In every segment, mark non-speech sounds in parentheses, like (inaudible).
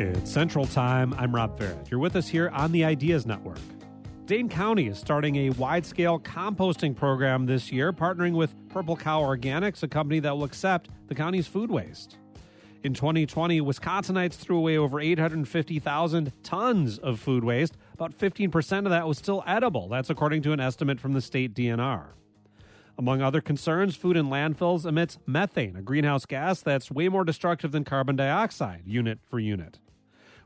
It's Central Time. I'm Rob Ferrett. You're with us here on the Ideas Network. Dane County is starting a wide scale composting program this year, partnering with Purple Cow Organics, a company that will accept the county's food waste. In 2020, Wisconsinites threw away over 850,000 tons of food waste. About 15% of that was still edible. That's according to an estimate from the state DNR. Among other concerns, food in landfills emits methane, a greenhouse gas that's way more destructive than carbon dioxide, unit for unit.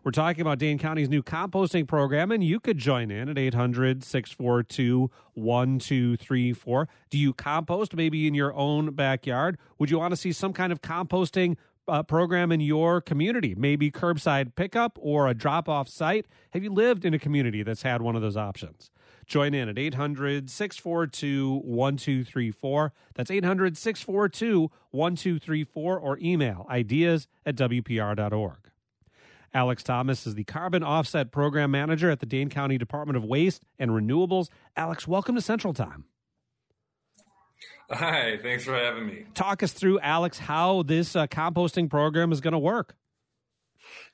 We're talking about Dane County's new composting program, and you could join in at 800 642 1234. Do you compost maybe in your own backyard? Would you want to see some kind of composting uh, program in your community? Maybe curbside pickup or a drop off site? Have you lived in a community that's had one of those options? Join in at 800 642 1234. That's 800 642 1234 or email ideas at WPR.org. Alex Thomas is the Carbon Offset Program Manager at the Dane County Department of Waste and Renewables. Alex, welcome to Central Time. Hi, thanks for having me. Talk us through, Alex, how this uh, composting program is going to work.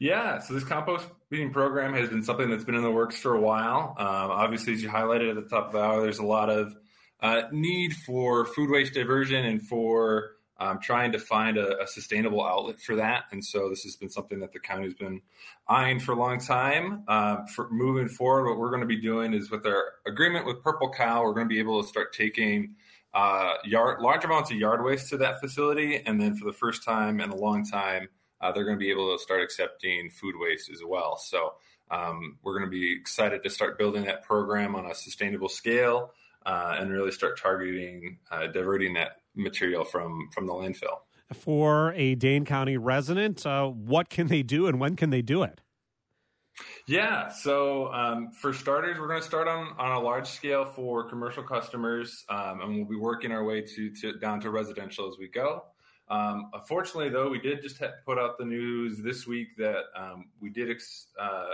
Yeah, so this composting program has been something that's been in the works for a while. Um, obviously, as you highlighted at the top of the hour, there's a lot of uh, need for food waste diversion and for um, trying to find a, a, sustainable outlet for that. And so this has been something that the county's been eyeing for a long time. Uh, for moving forward, what we're going to be doing is with our agreement with Purple Cow, we're going to be able to start taking uh, yard, large amounts of yard waste to that facility. And then for the first time in a long time, uh, they're going to be able to start accepting food waste as well. So um, we're going to be excited to start building that program on a sustainable scale uh, and really start targeting uh, diverting that material from from the landfill. For a Dane County resident, uh, what can they do and when can they do it? Yeah, so um, for starters, we're going to start on, on a large scale for commercial customers, um, and we'll be working our way to, to down to residential as we go. Um, unfortunately, though, we did just put out the news this week that um, we did ex- uh,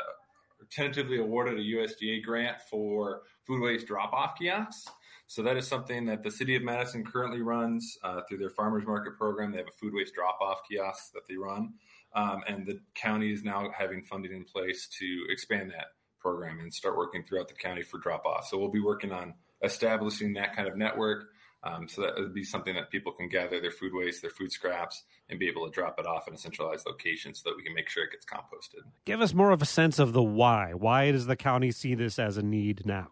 tentatively awarded a USDA grant for food waste drop off kiosks. So that is something that the city of Madison currently runs uh, through their farmers market program. They have a food waste drop off kiosk that they run, um, and the county is now having funding in place to expand that program and start working throughout the county for drop off. So we'll be working on establishing that kind of network. Um, so that would be something that people can gather their food waste, their food scraps, and be able to drop it off in a centralized location so that we can make sure it gets composted. Give us more of a sense of the why. Why does the county see this as a need now?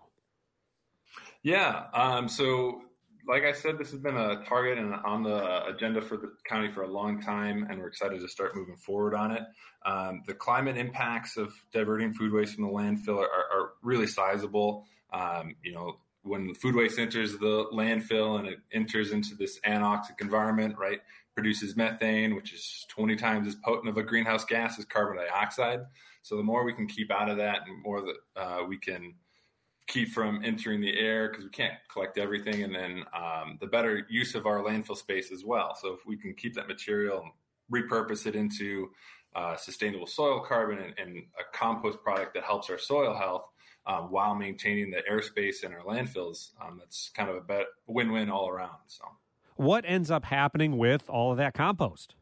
Yeah. Um, so, like I said, this has been a target and on the agenda for the county for a long time, and we're excited to start moving forward on it. Um, the climate impacts of diverting food waste from the landfill are, are really sizable. Um, you know, when food waste enters the landfill and it enters into this anoxic environment, right, produces methane, which is 20 times as potent of a greenhouse gas as carbon dioxide. So the more we can keep out of that, and more that uh, we can keep from entering the air because we can't collect everything, and then um, the better use of our landfill space as well. So if we can keep that material repurpose it into uh, sustainable soil carbon and, and, a compost product that helps our soil health um, while maintaining the airspace in our landfills, um, that's kind of a bet- win-win all around. So, what ends up happening with all of that compost?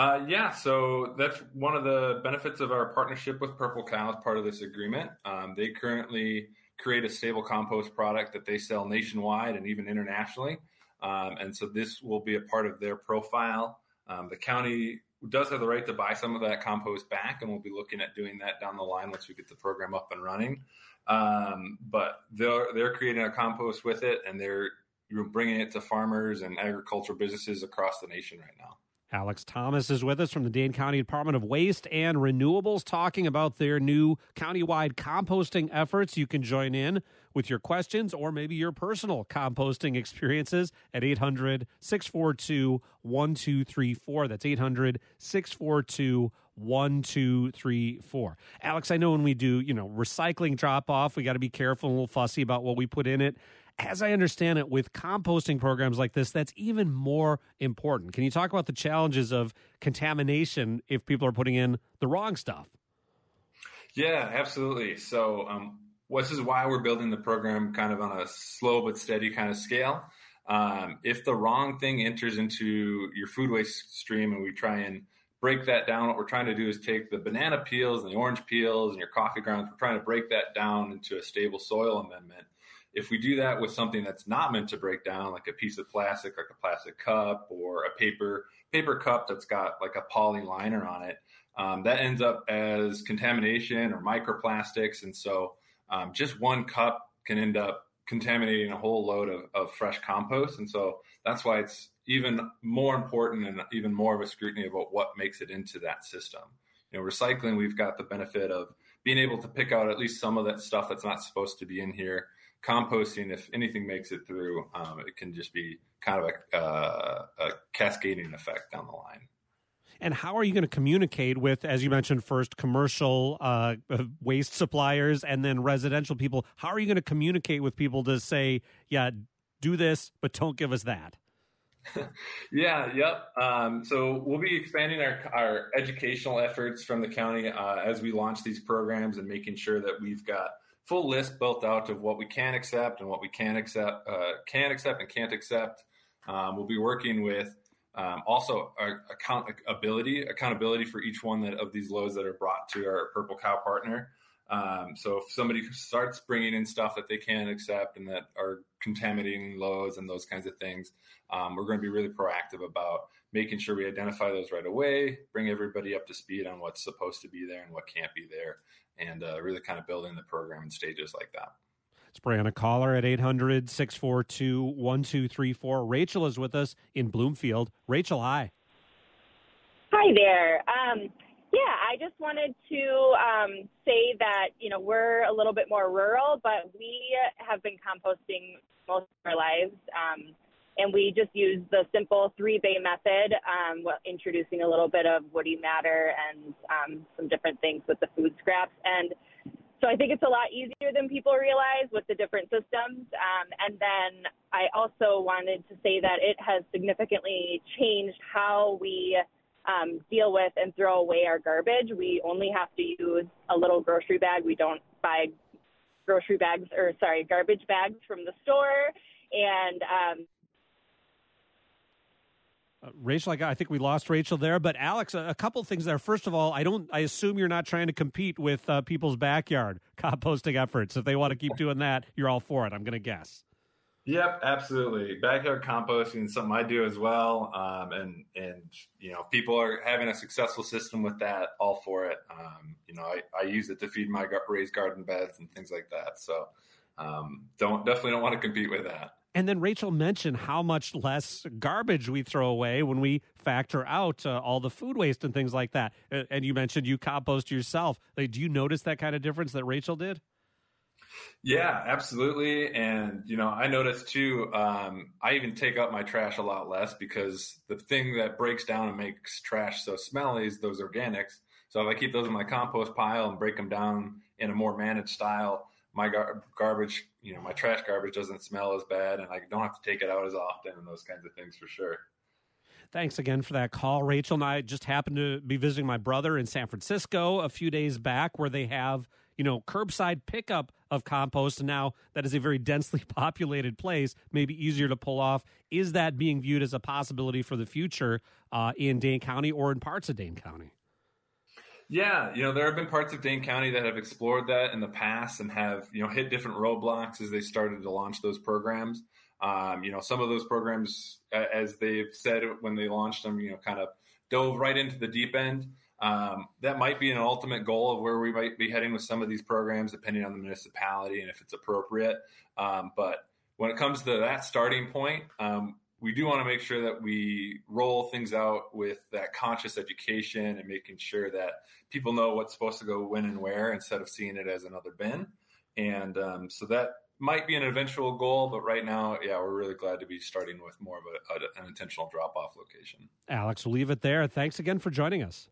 Uh, yeah, so that's one of the benefits of our partnership with Purple Cow as part of this agreement. Um, they currently create a stable compost product that they sell nationwide and even internationally. Um, and so this will be a part of their profile. Um, the county does have the right to buy some of that compost back, and we'll be looking at doing that down the line once we get the program up and running. Um, but they're they're creating a compost with it, and they're bringing it to farmers and agricultural businesses across the nation right now. Alex Thomas is with us from the Dane County Department of Waste and Renewables talking about their new countywide composting efforts. You can join in with your questions or maybe your personal composting experiences at 800 642 1234. That's 800 642 1234. Alex, I know when we do, you know, recycling drop off, we got to be careful and a little fussy about what we put in it as I understand it, with composting programs like this, that's even more important. Can you talk about the challenges of contamination if people are putting in the wrong stuff? Yeah, absolutely. So, um, this is why we're building the program kind of on a slow but steady kind of scale. Um, if the wrong thing enters into your food waste stream and we try and break that down, what we're trying to do is take the banana peels and the orange peels and your coffee grounds. We're trying to break that down into a stable soil amendment. If we do that with something that's not meant to break down, like a piece of plastic, like a plastic cup or a paper paper cup that's got like a poly liner on it, um, that ends up as contamination or microplastics. And so, um, just one cup can end up contaminating a whole load of, of fresh compost. And so that's why it's even more important and even more of a scrutiny about what makes it into that system. You know, recycling, we've got the benefit of being able to pick out at least some of that stuff that's not supposed to be in here. Composting, if anything makes it through, um, it can just be kind of a, uh, a cascading effect down the line. And how are you going to communicate with, as you mentioned, first commercial uh, waste suppliers and then residential people? How are you going to communicate with people to say, yeah, do this, but don't give us that? (laughs) yeah, yep. Um, so we'll be expanding our, our educational efforts from the county uh, as we launch these programs and making sure that we've got full list built out of what we can accept and what we can accept, uh, can accept and can't accept. Um, we'll be working with um, also accountability, accountability for each one that, of these loads that are brought to our Purple Cow partner. Um, so if somebody starts bringing in stuff that they can't accept and that are contaminating loads and those kinds of things, um, we're going to be really proactive about making sure we identify those right away, bring everybody up to speed on what's supposed to be there and what can't be there, and uh, really kind of building the program in stages like that. It's Brianna Caller at 800 642 1234. Rachel is with us in Bloomfield. Rachel, hi. Hi there. Um, yeah, I just wanted to um, say that, you know, we're a little bit more rural, but we have been composting most of our lives. Um, and we just use the simple three bay method, um, introducing a little bit of woody matter and um, some different things with the food scraps. And so I think it's a lot easier than people realize with the different systems. Um, and then I also wanted to say that it has significantly changed how we um, deal with and throw away our garbage. We only have to use a little grocery bag. We don't buy grocery bags or sorry, garbage bags from the store. And um, uh, Rachel, I, think we lost Rachel there, but Alex, a, a, couple things there. First of all, I don't. I assume you're not trying to compete with uh, people's backyard (laughs) composting efforts. If they want to keep doing that, you're all for it. I'm going to guess. Yep, absolutely. Backyard composting is something I do as well, um, and and you know, people are having a successful system with that. All for it. Um, you know, I, I use it to feed my raised garden beds and things like that. So, um, don't definitely don't want to compete with that. And then Rachel mentioned how much less garbage we throw away when we factor out uh, all the food waste and things like that. And you mentioned you compost yourself. Like, do you notice that kind of difference that Rachel did? Yeah, absolutely. And, you know, I noticed too, um, I even take up my trash a lot less because the thing that breaks down and makes trash so smelly is those organics. So if I keep those in my compost pile and break them down in a more managed style, my gar- garbage, you know, my trash garbage doesn't smell as bad and I don't have to take it out as often and those kinds of things for sure. Thanks again for that call. Rachel and I just happened to be visiting my brother in San Francisco a few days back where they have, you know, curbside pickup of compost. And now that is a very densely (laughs) populated place, maybe easier to pull off. Is that being viewed as a possibility for the future uh, in Dane County or in parts of Dane County? Yeah, you know, there have been parts of Dane County that have explored that in the past and have, you know, hit different roadblocks as they started to launch those programs. Um, you know, some of those programs, as they've said when they launched them, you know, kind of dove right into the deep end. Um, that might be an ultimate goal of where we might be heading with some of these programs, depending on the municipality and if it's appropriate. Um, but when it comes to that starting point, um, we do want to make sure that we roll things out with that conscious education and making sure that people know what's supposed to go when and where instead of seeing it as another bin. And um, so that might be an eventual goal, but right now, yeah, we're really glad to be starting with more of a, a, an intentional drop off location. Alex, we'll leave it there. Thanks again for joining us.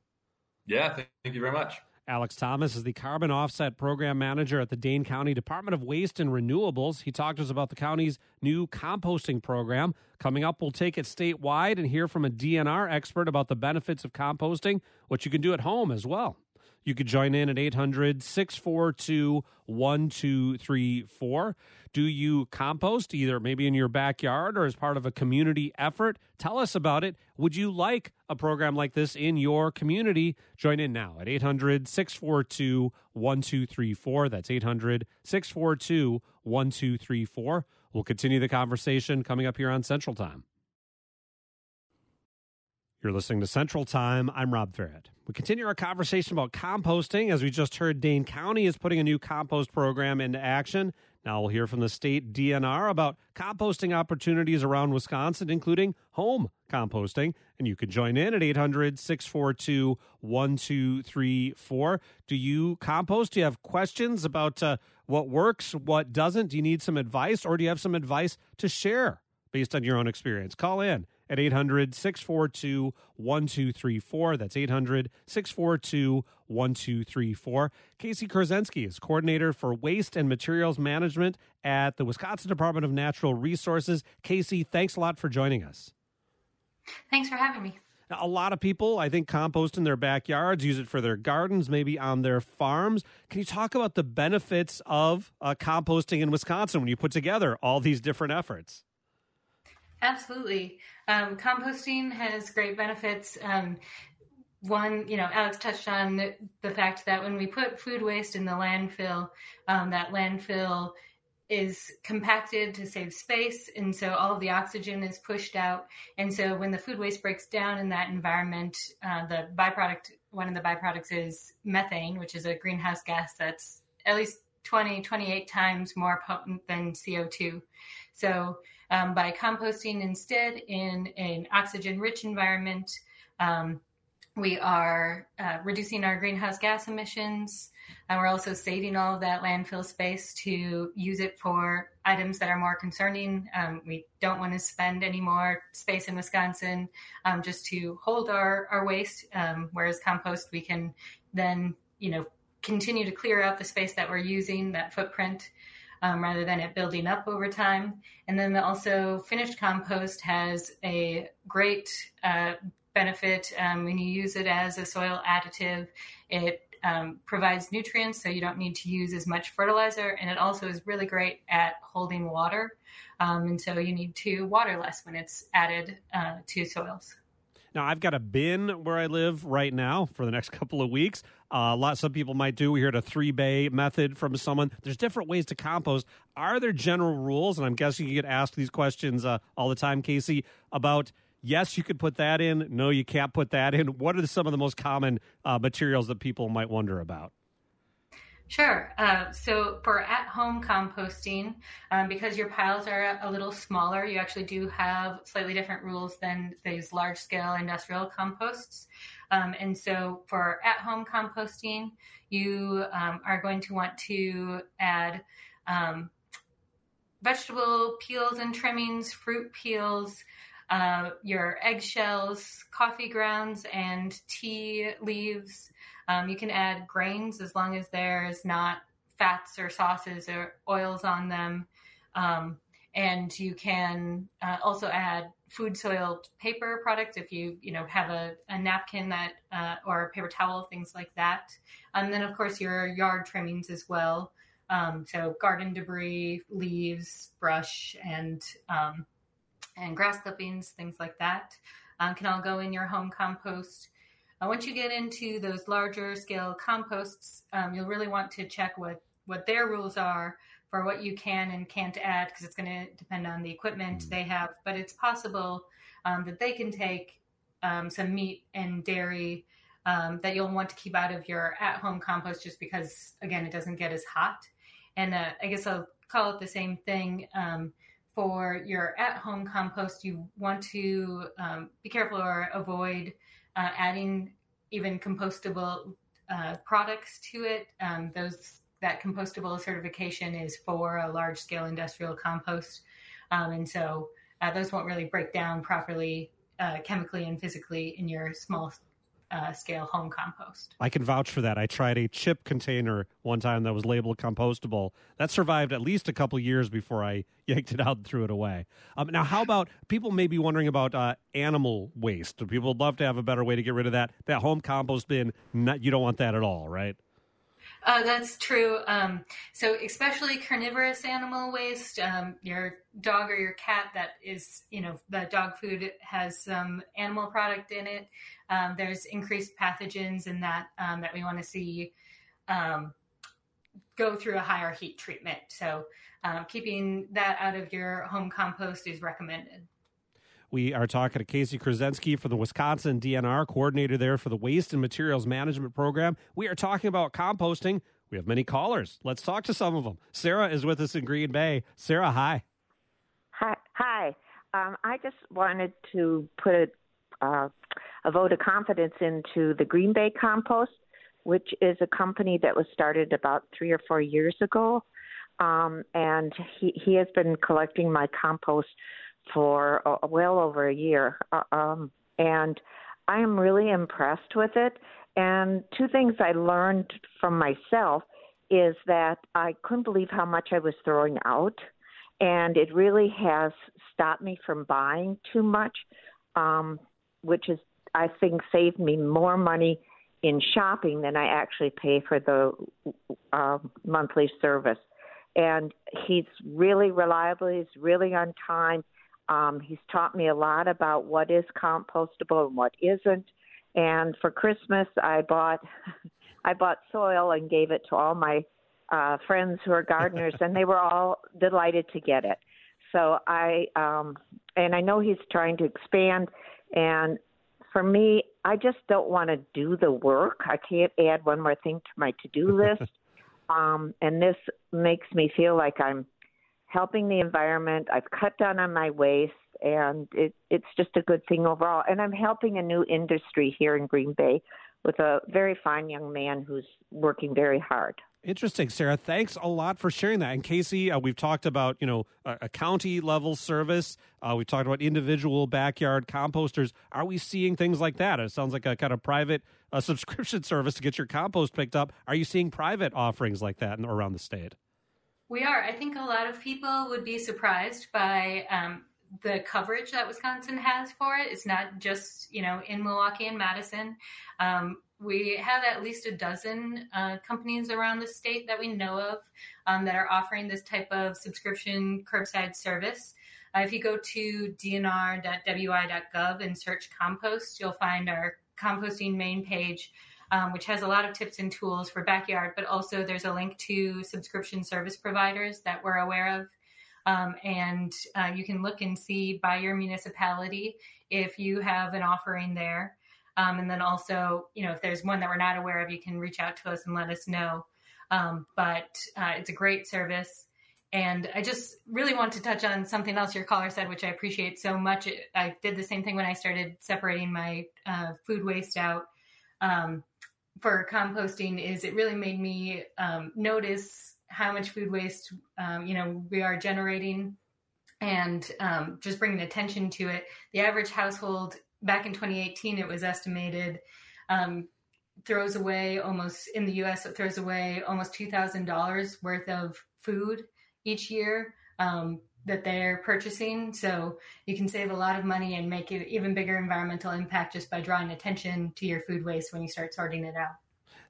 Yeah, thank you very much. Alex Thomas is the carbon offset program manager at the Dane County Department of Waste and Renewables. He talked to us about the county's new composting program. Coming up, we'll take it statewide and hear from a DNR expert about the benefits of composting, what you can do at home as well. You could join in at 800 642 1234. Do you compost either maybe in your backyard or as part of a community effort? Tell us about it. Would you like a program like this in your community? Join in now at 800 642 1234. That's 800 642 1234. We'll continue the conversation coming up here on Central Time. You're listening to Central Time. I'm Rob Ferrett. We continue our conversation about composting. As we just heard, Dane County is putting a new compost program into action. Now we'll hear from the state DNR about composting opportunities around Wisconsin, including home composting. And you can join in at 800 642 1234. Do you compost? Do you have questions about uh, what works, what doesn't? Do you need some advice, or do you have some advice to share based on your own experience? Call in at 800 642 1234. That's 800 642 1234. Casey Kurzensky is coordinator for waste and materials management at the Wisconsin Department of Natural Resources. Casey, thanks a lot for joining us. Thanks for having me. Now, a lot of people, I think, compost in their backyards, use it for their gardens, maybe on their farms. Can you talk about the benefits of uh, composting in Wisconsin when you put together all these different efforts? Absolutely. Um, composting has great benefits. Um, one, you know, Alex touched on the, the, fact that when we put food waste in the landfill, um, that landfill is compacted to save space. And so all of the oxygen is pushed out. And so when the food waste breaks down in that environment, uh, the byproduct, one of the byproducts is methane, which is a greenhouse gas that's at least 20, 28 times more potent than CO2. So um, by composting instead in an oxygen rich environment. Um, we are uh, reducing our greenhouse gas emissions. And we're also saving all of that landfill space to use it for items that are more concerning. Um, we don't want to spend any more space in Wisconsin um, just to hold our, our waste. Um, whereas compost, we can then, you know, continue to clear out the space that we're using, that footprint, um, rather than it building up over time. And then also, finished compost has a great uh, benefit um, when you use it as a soil additive. It um, provides nutrients, so you don't need to use as much fertilizer, and it also is really great at holding water. Um, and so you need to water less when it's added uh, to soils. Now, I've got a bin where I live right now for the next (laughs) couple of weeks. Uh, a lot some people might do. We heard a three bay method from someone. There's different ways to compost. Are there general rules? And I'm guessing you get asked these questions uh, all the time, Casey, about yes, you could put that in. No, you can't put that in. What are some of the most common uh, materials that people might wonder about? Sure. Uh, so for at-home composting, um, because your piles are a little smaller, you actually do have slightly different rules than these large-scale industrial composts. Um, and so for at-home composting, you um, are going to want to add um, vegetable peels and trimmings, fruit peels, uh, your eggshells, coffee grounds, and tea leaves. Um, you can add grains as long as there's not fats or sauces or oils on them. Um, and you can uh, also add food soiled paper products if you you know have a, a napkin that uh, or a paper towel things like that and then of course your yard trimmings as well um, so garden debris leaves brush and um, and grass clippings things like that um, can all go in your home compost uh, once you get into those larger scale composts, um, you'll really want to check what, what their rules are for what you can and can't add because it's going to depend on the equipment mm. they have. But it's possible um, that they can take um, some meat and dairy um, that you'll want to keep out of your at home compost just because, again, it doesn't get as hot. And uh, I guess I'll call it the same thing um, for your at home compost. You want to um, be careful or avoid uh, adding even compostable uh, products to it. Um, those that compostable certification is for a large scale industrial compost, um, and so uh, those won't really break down properly uh, chemically and physically in your small uh, scale home compost. I can vouch for that. I tried a chip container one time that was labeled compostable. That survived at least a couple years before I (laughs) yanked it out and threw it away. Um, now, how about people may be wondering about uh, animal waste? People would love to have a better way to get rid of that. That home compost bin, not, you don't want that at all, right? Uh, that's true. Um, so, especially carnivorous animal waste, um, your dog or your cat that is, you know, the dog food has some animal product in it. Um, there's increased pathogens in that um, that we want to see um, go through a higher heat treatment. So, um, keeping that out of your home compost is recommended. We are talking to Casey Krasinski from the Wisconsin DNR, coordinator there for the Waste and Materials Management Program. We are talking about composting. We have many callers. Let's talk to some of them. Sarah is with us in Green Bay. Sarah, hi. Hi. Hi. Um, I just wanted to put a, uh, a vote of confidence into the Green Bay Compost, which is a company that was started about three or four years ago. Um, and he, he has been collecting my compost for well over a year. Uh, um, and I am really impressed with it. And two things I learned from myself is that I couldn't believe how much I was throwing out. And it really has stopped me from buying too much, um, which is, I think, saved me more money in shopping than I actually pay for the uh, monthly service. And he's really reliable, he's really on time um, he's taught me a lot about what is compostable and what isn't. And for Christmas, I bought (laughs) I bought soil and gave it to all my uh, friends who are gardeners, and they were all delighted to get it. So I um, and I know he's trying to expand. And for me, I just don't want to do the work. I can't add one more thing to my to do (laughs) list. um, and this makes me feel like I'm helping the environment. I've cut down on my waste, and it, it's just a good thing overall. And I'm helping a new industry here in Green Bay with a very fine young man who's working very hard. Interesting, Sarah. Thanks a lot for sharing that. And Casey, uh, we've talked about you know a, a county level service. Uh, we've talked about individual backyard composters. Are we seeing things like that? It sounds like a kind of private uh, (laughs) subscription service to get your compost picked up. Are you seeing private offerings like that around the state? We are. I think a lot of people would be surprised by um, the coverage that Wisconsin has for it. It's not just you know in Milwaukee and Madison. Um, we have at least a dozen uh, companies around the state that we know of um, that are offering this type of subscription curbside service. Uh, if you go to dnr.wi.gov and search compost, you'll find our composting main page um, which has a lot of tips and tools for backyard, but also there's a link to subscription service providers that we're aware of. Um, and uh, you can look and see by your municipality if you have an offering there. Um, and then also, you know, if there's one that we're not aware of, you can reach out to us and let us know. Um, but uh, it's a great service. And I just really want to touch on something else your caller said, which I appreciate so much. I did the same thing when I started separating my uh, food waste out. Um, for composting is it really made me um, notice how much food waste um, you know we are generating and um, just bringing attention to it. The average household back in 2018 it was estimated um, throws away almost in the us it throws away almost $2000 worth of food each year. Um, that they're purchasing. So you can save a lot of money and make it even bigger environmental impact just by drawing attention to your food waste when you start sorting it out.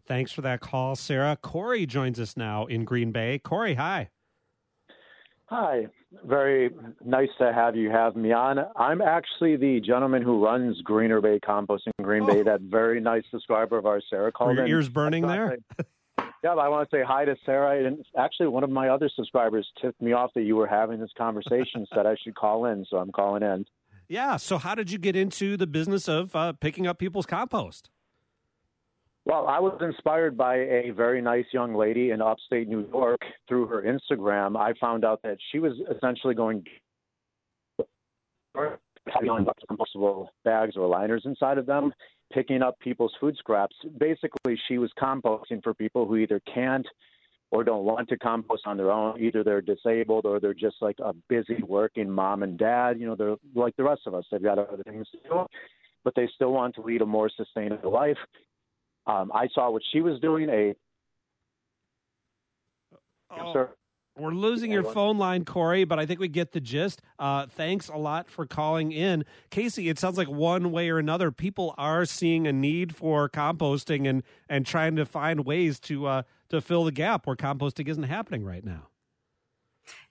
Thanks for that call, Sarah. Corey joins us now in Green Bay. Corey, hi. Hi, very nice to have you have me on. I'm actually the gentleman who runs Greener Bay Composting in Green oh. Bay. That very nice subscriber of ours, Sarah called. Were your ears burning there? (laughs) Yeah, but I want to say hi to Sarah. And actually, one of my other subscribers tipped me off that you were having this conversation, said I should call in, so I'm calling in. Yeah. So, how did you get into the business of uh, picking up people's compost? Well, I was inspired by a very nice young lady in upstate New York through her Instagram. I found out that she was essentially going compostable bags or liners inside of them picking up people's food scraps. Basically, she was composting for people who either can't or don't want to compost on their own. Either they're disabled or they're just like a busy working mom and dad. You know, they're like the rest of us. They've got other things to do. but they still want to lead a more sustainable life. Um, I saw what she was doing. A oh, we're losing your phone line, Corey, but I think we get the gist. Uh, thanks a lot for calling in, Casey. It sounds like one way or another, people are seeing a need for composting and and trying to find ways to uh, to fill the gap where composting isn't happening right now.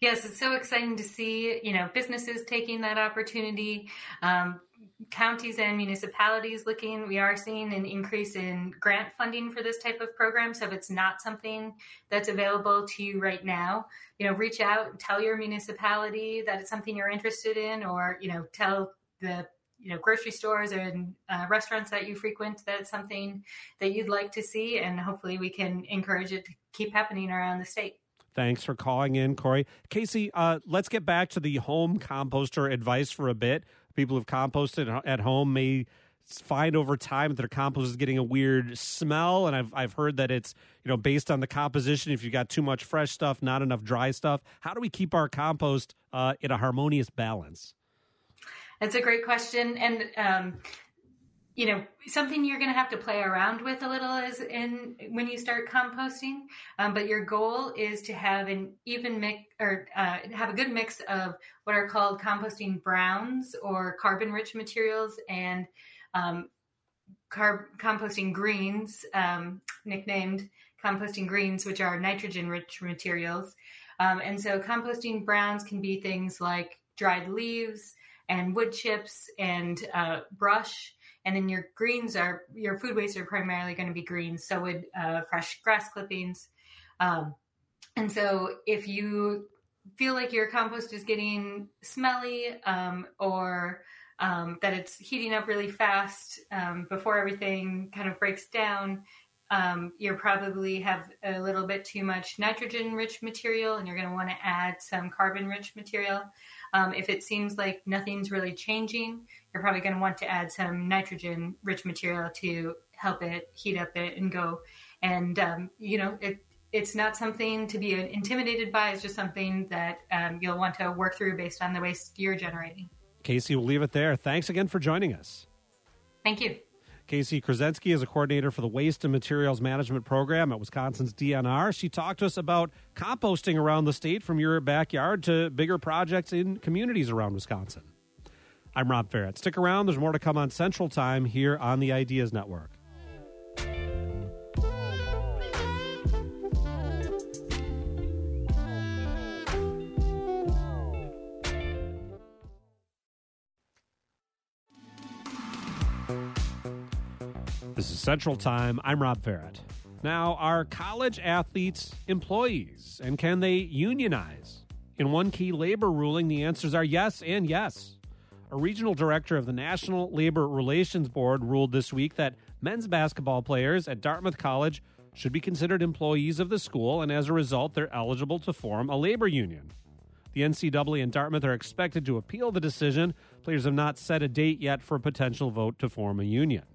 Yes, it's so exciting to see you know businesses taking that opportunity. Um, counties and municipalities looking, we are seeing an increase in grant funding for this type of program. So if it's not something that's available to you right now, you know, reach out, tell your municipality that it's something you're interested in, or you know, tell the you know grocery stores and uh, restaurants that you frequent that it's something that you'd like to see, and hopefully we can encourage it to keep happening around the state. Thanks for calling in, Corey. Casey, uh, let's get back to the home composter advice for a bit. People who've composted at home may find over time that their compost is getting a weird smell, and I've I've heard that it's you know based on the composition. If you got too much fresh stuff, not enough dry stuff, how do we keep our compost uh, in a harmonious balance? That's a great question, and um, you know something you're going to have to play around with a little is in when you start composting. Um, but your goal is to have an even mix or uh, have a good mix of what are called composting browns or carbon rich materials and um, composting greens um, nicknamed composting greens which are nitrogen rich materials. Um, and so composting browns can be things like dried leaves and wood chips and uh, brush and then your greens are your food waste are primarily going to be greens so would uh, fresh grass clippings. Um, and so if you feel like your compost is getting smelly um, or um, that it's heating up really fast um, before everything kind of breaks down um, you probably have a little bit too much nitrogen rich material and you're going to want to add some carbon rich material um, if it seems like nothing's really changing, you're probably going to want to add some nitrogen rich material to help it heat up it and go. And, um, you know, it, it's not something to be intimidated by. It's just something that um, you'll want to work through based on the waste you're generating. Casey, we'll leave it there. Thanks again for joining us. Thank you. Casey Krasensky is a coordinator for the Waste and Materials Management Program at Wisconsin's DNR. She talked to us about composting around the state from your backyard to bigger projects in communities around Wisconsin. I'm Rob Ferrett. Stick around, there's more to come on Central Time here on the Ideas Network. This is Central Time. I'm Rob Ferrett. Now, are college athletes employees and can they unionize? In one key labor ruling, the answers are yes and yes. A regional director of the National Labor Relations Board ruled this week that men's basketball players at Dartmouth College should be considered employees of the school, and as a result, they're eligible to form a labor union. The NCAA and Dartmouth are expected to appeal the decision. Players have not set a date yet for a potential vote to form a union.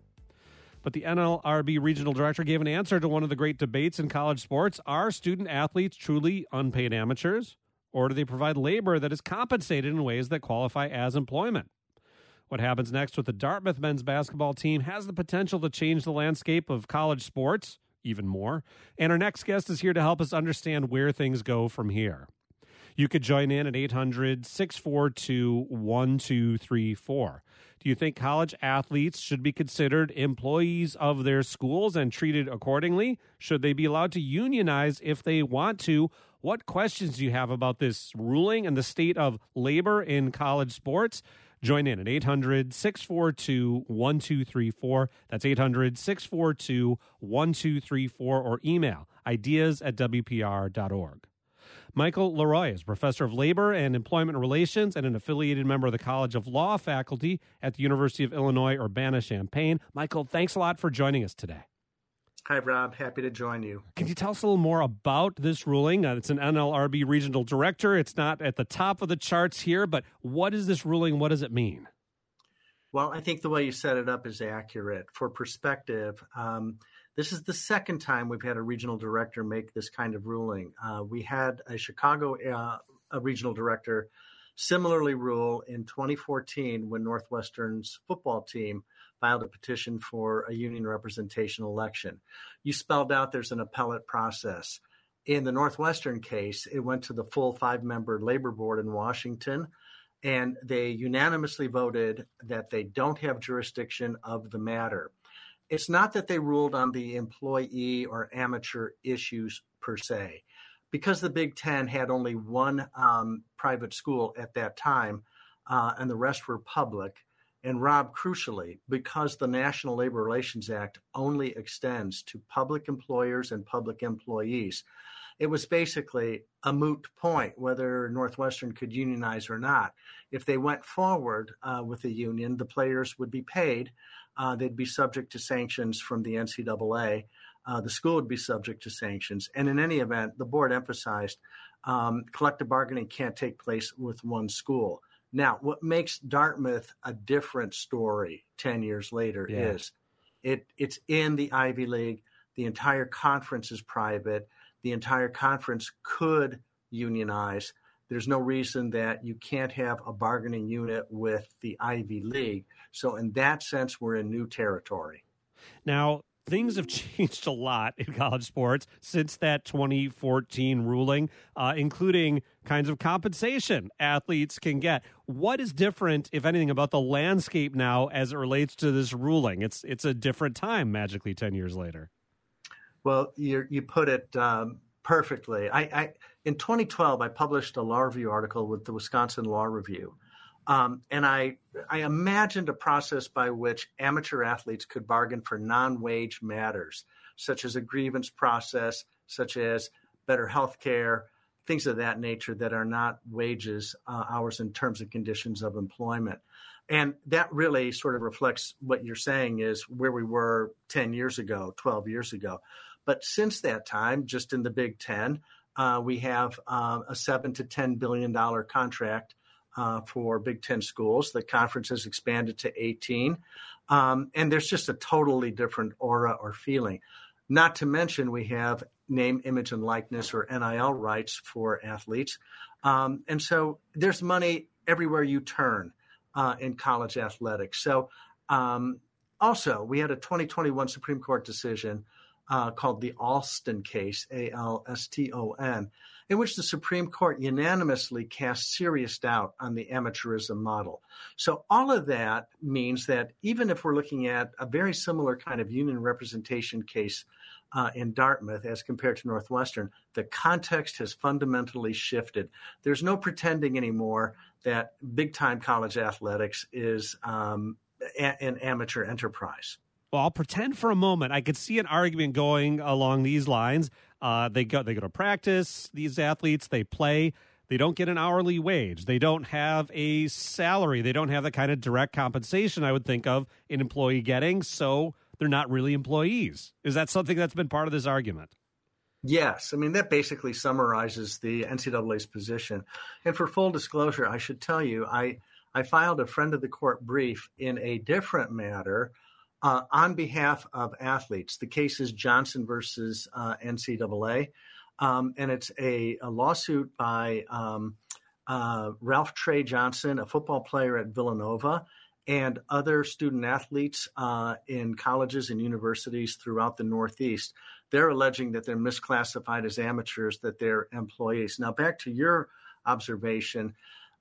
But the NLRB regional director gave an answer to one of the great debates in college sports. Are student athletes truly unpaid amateurs? Or do they provide labor that is compensated in ways that qualify as employment? What happens next with the Dartmouth men's basketball team has the potential to change the landscape of college sports even more. And our next guest is here to help us understand where things go from here. You could join in at 800 642 1234. Do you think college athletes should be considered employees of their schools and treated accordingly? Should they be allowed to unionize if they want to? What questions do you have about this ruling and the state of labor in college sports? Join in at 800 642 1234. That's 800 642 1234 or email ideas at WPR.org. Michael LeRoy is professor of labor and employment relations and an affiliated member of the College of Law faculty at the University of Illinois Urbana Champaign. Michael, thanks a lot for joining us today. Hi, Rob. Happy to join you. Can you tell us a little more about this ruling? Uh, it's an NLRB regional director. It's not at the top of the charts here, but what is this ruling? What does it mean? Well, I think the way you set it up is accurate. For perspective, um, this is the second time we've had a regional director make this kind of ruling. Uh, we had a Chicago uh, a regional director similarly rule in 2014 when Northwestern's football team filed a petition for a union representation election. You spelled out there's an appellate process. In the Northwestern case, it went to the full five member labor board in Washington, and they unanimously voted that they don't have jurisdiction of the matter. It's not that they ruled on the employee or amateur issues per se. Because the Big Ten had only one um, private school at that time uh, and the rest were public, and Rob, crucially, because the National Labor Relations Act only extends to public employers and public employees, it was basically a moot point whether Northwestern could unionize or not. If they went forward uh, with a union, the players would be paid. Uh, they'd be subject to sanctions from the NCAA. Uh, the school would be subject to sanctions. And in any event, the board emphasized um, collective bargaining can't take place with one school. Now, what makes Dartmouth a different story 10 years later yeah. is it, it's in the Ivy League. The entire conference is private. The entire conference could unionize. There's no reason that you can't have a bargaining unit with the Ivy League. So, in that sense, we're in new territory. Now, things have (laughs) changed a lot in college sports since that 2014 ruling, uh, including kinds of compensation athletes can get. What is different, if anything, about the landscape now as it relates to this ruling? It's it's a different time, magically, ten years later. Well, you you put it um, perfectly. I, I in 2012, I published a law review article with the Wisconsin Law Review um, and I, I imagined a process by which amateur athletes could bargain for non wage matters, such as a grievance process, such as better health care, things of that nature that are not wages, uh, hours, and terms and conditions of employment. And that really sort of reflects what you're saying is where we were 10 years ago, 12 years ago. But since that time, just in the Big Ten, uh, we have uh, a seven to $10 billion contract uh, for Big Ten schools. The conference has expanded to 18. Um, and there's just a totally different aura or feeling. Not to mention, we have name, image, and likeness or NIL rights for athletes. Um, and so there's money everywhere you turn uh, in college athletics. So, um, also, we had a 2021 Supreme Court decision uh, called the Alston case, A L S T O N, in which the Supreme Court unanimously cast serious doubt on the amateurism model. So, all of that means that even if we're looking at a very similar kind of union representation case uh, in Dartmouth as compared to Northwestern, the context has fundamentally shifted. There's no pretending anymore that big time college athletics is um, a- an amateur enterprise. Well, I'll pretend for a moment I could see an argument going along these lines. Uh, they go they go to practice. These athletes they play. They don't get an hourly wage. They don't have a salary. They don't have the kind of direct compensation I would think of an employee getting. So they're not really employees. Is that something that's been part of this argument? Yes. I mean, that basically summarizes the NCAA's position. And for full disclosure, I should tell you, I, I filed a friend of the court brief in a different matter uh, on behalf of athletes. The case is Johnson versus uh, NCAA, um, and it's a, a lawsuit by um, uh, Ralph Trey Johnson, a football player at Villanova, and other student athletes uh, in colleges and universities throughout the Northeast. They're alleging that they're misclassified as amateurs, that they're employees. Now, back to your observation,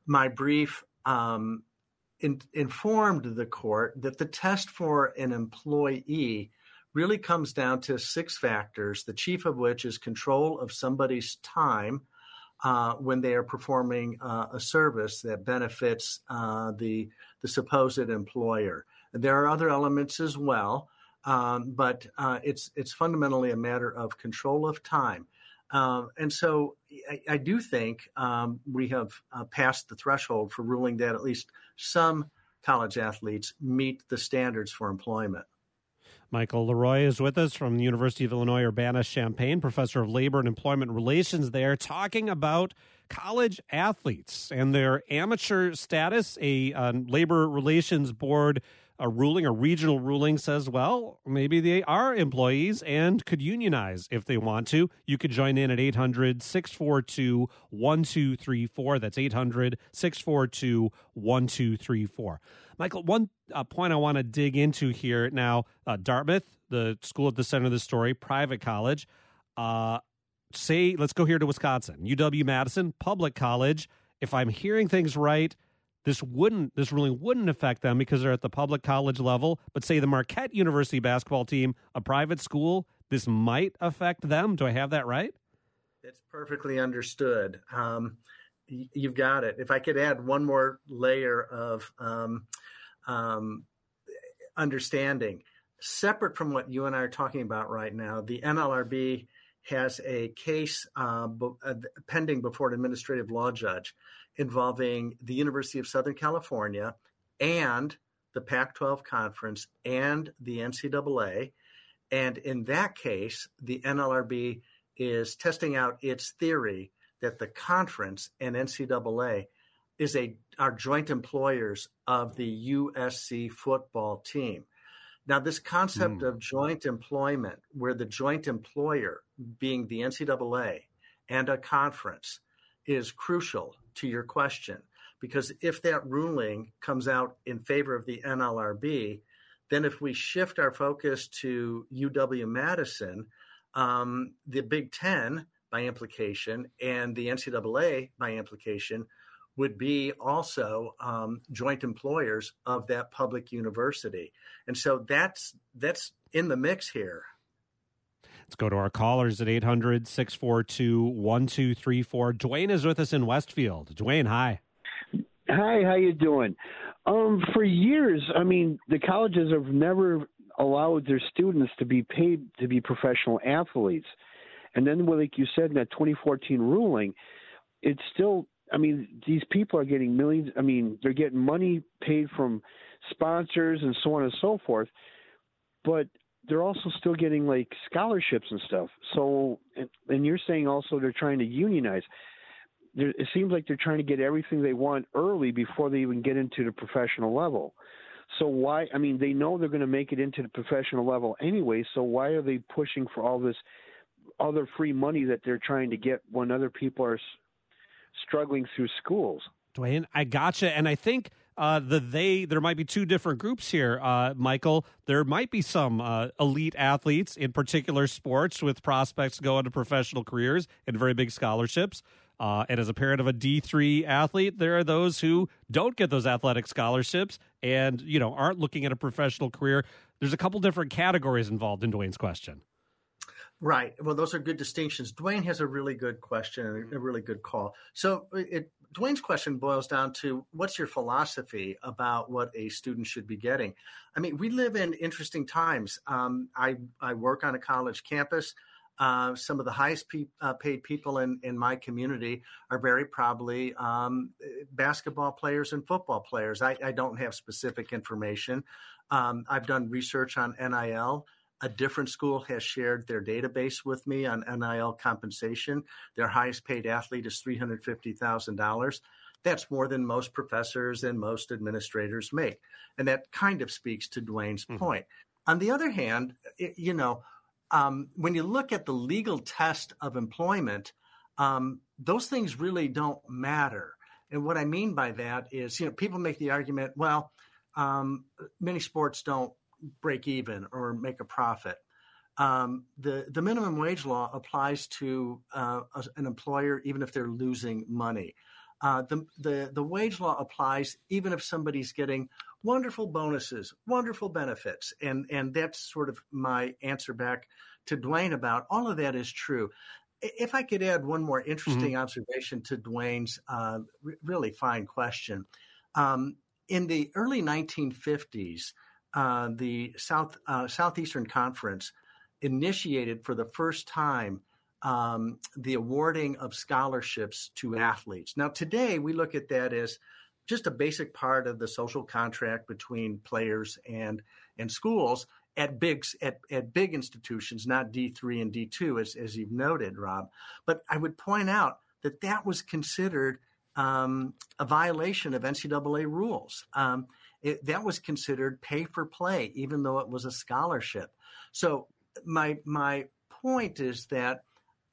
my brief um, in, informed the court that the test for an employee really comes down to six factors, the chief of which is control of somebody's time uh, when they are performing uh, a service that benefits uh, the, the supposed employer. There are other elements as well, um, but uh, it's, it's fundamentally a matter of control of time. Um, and so I, I do think um, we have uh, passed the threshold for ruling that at least some college athletes meet the standards for employment. Michael LeRoy is with us from the University of Illinois Urbana Champaign, professor of labor and employment relations there, talking about college athletes and their amateur status. A uh, labor relations board a ruling, a regional ruling says, well, maybe they are employees and could unionize if they want to. You could join in at 800 642 1234. That's 800 642 1234. Michael, one uh, point I want to dig into here now uh, Dartmouth, the school at the center of the story, private college. Uh, say, let's go here to Wisconsin, UW Madison, public college. If I'm hearing things right, this wouldn't this ruling wouldn't affect them because they're at the public college level. But say the marquette university basketball team a private school this might affect them. Do i have that right? It's perfectly understood. Um, you've got it. If i could add one more layer of um, um, understanding separate from what you and i are talking about right now the nlrb has a case uh, uh, pending before an administrative law judge involving the University of Southern California and the Pac 12 conference and the NCAA. And in that case, the NLRB is testing out its theory that the conference and NCAA is a are joint employers of the USC football team. Now, this concept mm. of joint employment, where the joint employer being the NCAA and a conference, is crucial to your question because if that ruling comes out in favor of the NLRB, then if we shift our focus to UW Madison, um, the Big Ten by implication and the NCAA by implication would be also um, joint employers of that public university, and so that's that's in the mix here. Let's go to our callers at 800 642 1234. Dwayne is with us in Westfield. Dwayne, hi. Hi, how you doing? Um, for years, I mean, the colleges have never allowed their students to be paid to be professional athletes. And then, like you said in that 2014 ruling, it's still, I mean, these people are getting millions, I mean, they're getting money paid from sponsors and so on and so forth. But they're also still getting like scholarships and stuff. So, and, and you're saying also they're trying to unionize. There, it seems like they're trying to get everything they want early before they even get into the professional level. So why? I mean, they know they're going to make it into the professional level anyway. So why are they pushing for all this other free money that they're trying to get when other people are struggling through schools? Dwayne, I gotcha, and I think uh, the they there might be two different groups here, uh, Michael. There might be some uh, elite athletes in particular sports with prospects going to go into professional careers and very big scholarships. Uh, and as a parent of a D three athlete, there are those who don't get those athletic scholarships and you know aren't looking at a professional career. There's a couple different categories involved in Dwayne's question. Right. Well, those are good distinctions. Dwayne has a really good question a really good call. So, it, Dwayne's question boils down to what's your philosophy about what a student should be getting? I mean, we live in interesting times. Um, I, I work on a college campus. Uh, some of the highest pe- uh, paid people in, in my community are very probably um, basketball players and football players. I, I don't have specific information. Um, I've done research on NIL a different school has shared their database with me on NIL compensation. Their highest paid athlete is $350,000. That's more than most professors and most administrators make. And that kind of speaks to Dwayne's mm-hmm. point. On the other hand, it, you know, um, when you look at the legal test of employment, um, those things really don't matter. And what I mean by that is, you know, people make the argument, well, um, many sports don't break even or make a profit. Um, the the minimum wage law applies to uh, an employer even if they're losing money. Uh, the, the the wage law applies even if somebody's getting wonderful bonuses, wonderful benefits, and and that's sort of my answer back to Dwayne about all of that is true. If I could add one more interesting mm-hmm. observation to Dwayne's uh, really fine question, um, in the early 1950s uh, the South uh, Southeastern Conference initiated for the first time um, the awarding of scholarships to athletes. Now, today we look at that as just a basic part of the social contract between players and and schools at big at, at big institutions, not D three and D two, as as you've noted, Rob. But I would point out that that was considered um, a violation of NCAA rules. Um, it, that was considered pay for play, even though it was a scholarship. So my my point is that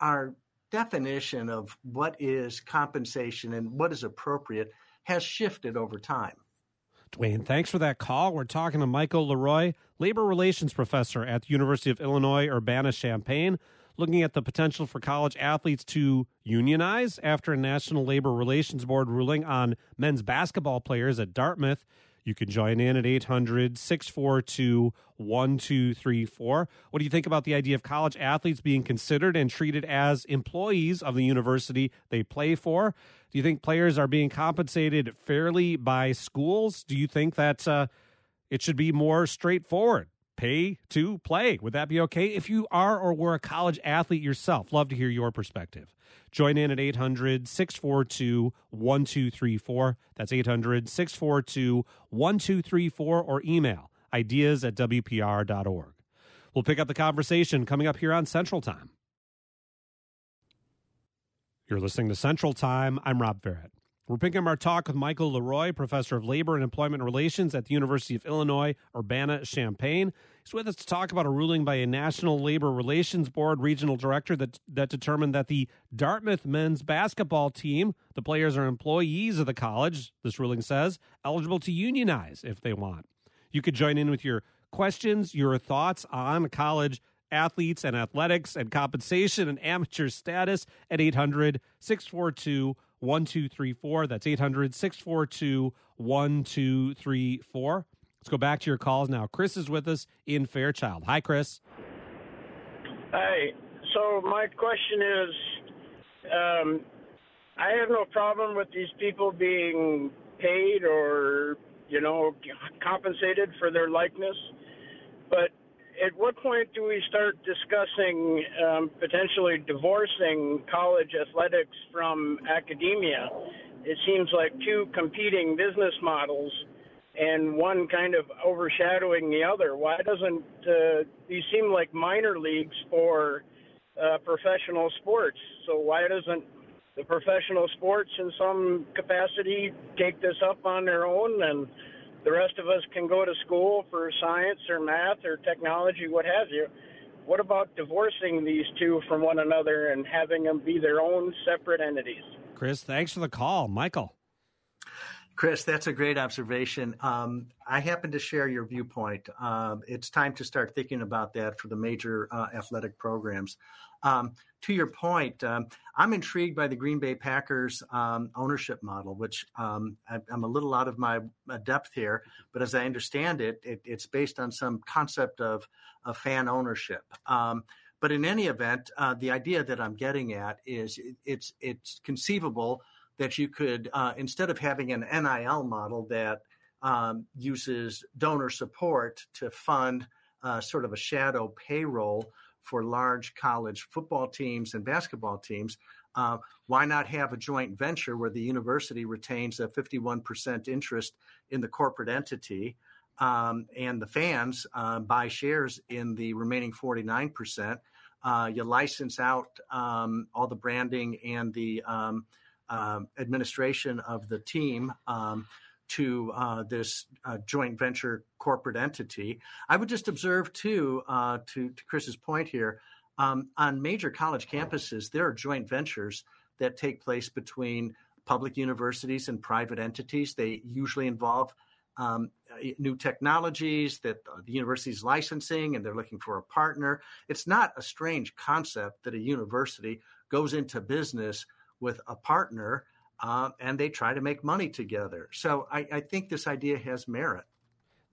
our definition of what is compensation and what is appropriate has shifted over time. Dwayne, thanks for that call. We're talking to Michael LeRoy, labor relations professor at the University of Illinois Urbana Champaign, looking at the potential for college athletes to unionize after a National Labor Relations Board ruling on men's basketball players at Dartmouth. You can join in at 800 642 1234. What do you think about the idea of college athletes being considered and treated as employees of the university they play for? Do you think players are being compensated fairly by schools? Do you think that uh, it should be more straightforward? Pay to play. Would that be okay? If you are or were a college athlete yourself, love to hear your perspective. Join in at 800 642 1234. That's 800 642 1234 or email ideas at WPR.org. We'll pick up the conversation coming up here on Central Time. You're listening to Central Time. I'm Rob Ferrett. We're picking up our talk with Michael LeRoy, professor of labor and employment relations at the University of Illinois Urbana Champaign. He's with us to talk about a ruling by a National Labor Relations Board regional director that that determined that the Dartmouth men's basketball team, the players are employees of the college, this ruling says, eligible to unionize if they want. You could join in with your questions, your thoughts on college athletes and athletics and compensation and amateur status at 800 642 1234. That's 800 642 1234. Let's go back to your calls now. Chris is with us in Fairchild. Hi, Chris. Hi. So, my question is um, I have no problem with these people being paid or, you know, compensated for their likeness. But at what point do we start discussing um, potentially divorcing college athletics from academia? It seems like two competing business models and one kind of overshadowing the other. Why doesn't uh, these seem like minor leagues for uh, professional sports? So why doesn't the professional sports in some capacity take this up on their own and the rest of us can go to school for science or math or technology, what have you. What about divorcing these two from one another and having them be their own separate entities? Chris, thanks for the call. Michael. Chris, that's a great observation. Um, I happen to share your viewpoint. Um, it's time to start thinking about that for the major uh, athletic programs. Um, to your point, um, I'm intrigued by the Green Bay Packers um, ownership model, which um, I, am a little out of my depth here, but as I understand it, it it's based on some concept of, of fan ownership. Um, but in any event, uh, the idea that I'm getting at is it, it's it's conceivable that you could uh, instead of having an NIL model that um, uses donor support to fund uh, sort of a shadow payroll for large college football teams and basketball teams. Uh, why not have a joint venture where the university retains a 51% interest in the corporate entity um, and the fans uh, buy shares in the remaining 49%? Uh, you license out um, all the branding and the um, um administration of the team um, to uh, this uh, joint venture corporate entity. I would just observe, too, uh, to, to, Chris's point here, um, on major college campuses, there are joint ventures that take place between public universities and private entities. They usually involve um, new technologies that the university is licensing and they're looking for a partner. It's not a strange concept that a university goes into business with a partner uh, and they try to make money together. So I, I think this idea has merit.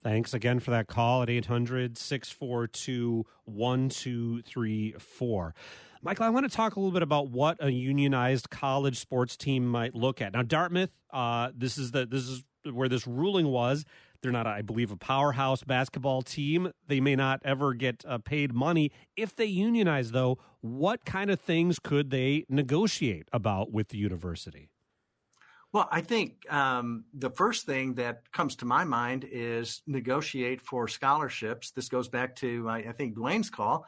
Thanks again for that call at 800 642 1234. Michael, I want to talk a little bit about what a unionized college sports team might look at. Now, Dartmouth, uh, this is the this is where this ruling was. They're not, I believe, a powerhouse basketball team. They may not ever get uh, paid money. If they unionize, though, what kind of things could they negotiate about with the university? Well, I think um, the first thing that comes to my mind is negotiate for scholarships. This goes back to, I, I think, Dwayne's call.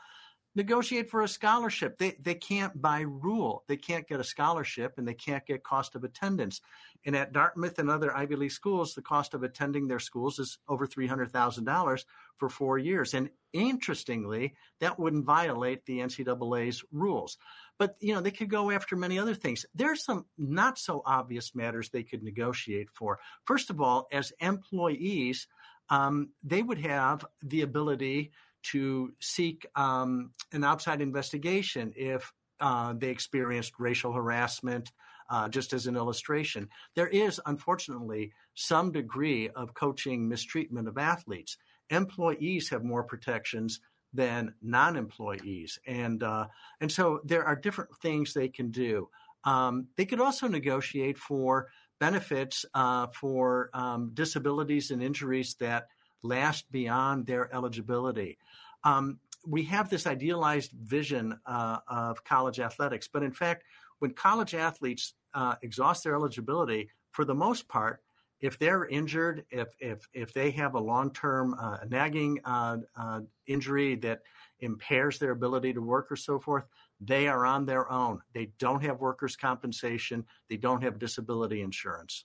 negotiate for a scholarship. They they can't by rule. They can't get a scholarship and they can't get cost of attendance. And at Dartmouth and other Ivy League schools, the cost of attending their schools is over three hundred thousand dollars for four years. And interestingly, that wouldn't violate the NCAA's rules. But you know, they could go after many other things. There's some not so obvious matters they could negotiate for. First of all, as employees, um, they would have the ability to seek um, an outside investigation if uh, they experienced racial harassment. Uh, just as an illustration, there is unfortunately some degree of coaching mistreatment of athletes. Employees have more protections than non-employees, and uh, and so there are different things they can do. Um, they could also negotiate for benefits uh, for um, disabilities and injuries that last beyond their eligibility. Um, we have this idealized vision uh, of college athletics, but in fact, when college athletes uh, exhaust their eligibility, for the most part, if they're injured, if if if they have a long term uh, nagging uh, uh, injury that impairs their ability to work or so forth, they are on their own. They don't have workers' compensation. They don't have disability insurance.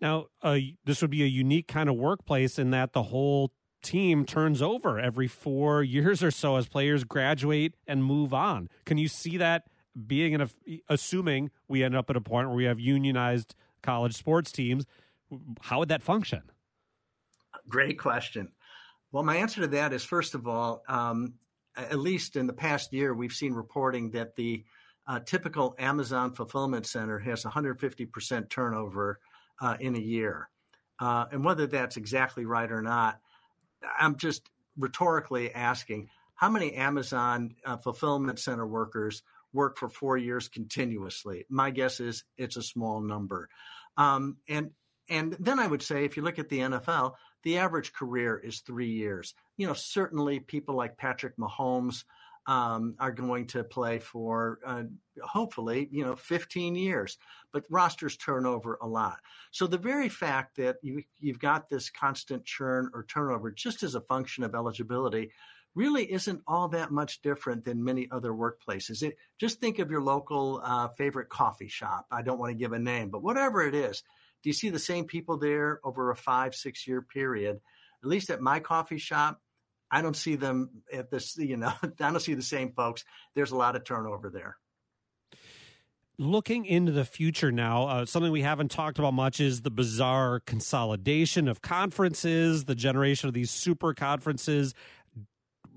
Now, uh, this would be a unique kind of workplace in that the whole team turns over every four years or so as players graduate and move on. Can you see that being in a, assuming we end up at a point where we have unionized college sports teams, how would that function? Great question. Well, my answer to that is first of all, um, at least in the past year, we've seen reporting that the uh, typical Amazon fulfillment center has 150% turnover uh, in a year. Uh, and whether that's exactly right or not, I'm just rhetorically asking how many Amazon uh, fulfillment center workers work for four years continuously? My guess is it's a small number. Um, and and then I would say, if you look at the NFL, the average career is three years. You know, certainly people like Patrick Mahomes um, are going to play for uh, hopefully you know 15 years but rosters turn over a lot so the very fact that you, you've got this constant churn or turnover just as a function of eligibility really isn't all that much different than many other workplaces it, just think of your local uh, favorite coffee shop i don't want to give a name but whatever it is do you see the same people there over a five six year period at least at my coffee shop I don't see them at this, (laughs) you know, I don't see the same folks. There's a lot of turnover there. Looking into the future now, uh, something we haven't talked about much is the bizarre consolidation of conferences, the generation of these super conferences.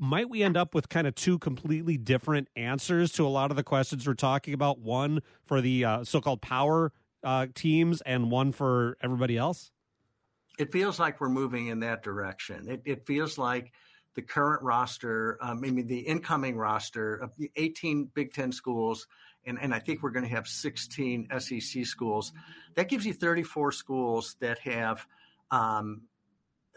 Might we end up with kind of two completely different answers to a lot of the questions we're talking about? One for the uh, so called power uh, teams and one for everybody else? It feels like we're moving in that direction. It, it feels like the current roster, um, I mean, the incoming roster of the 18 Big Ten schools, and, and I think we're going to have 16 SEC schools. That gives you 34 schools that have um,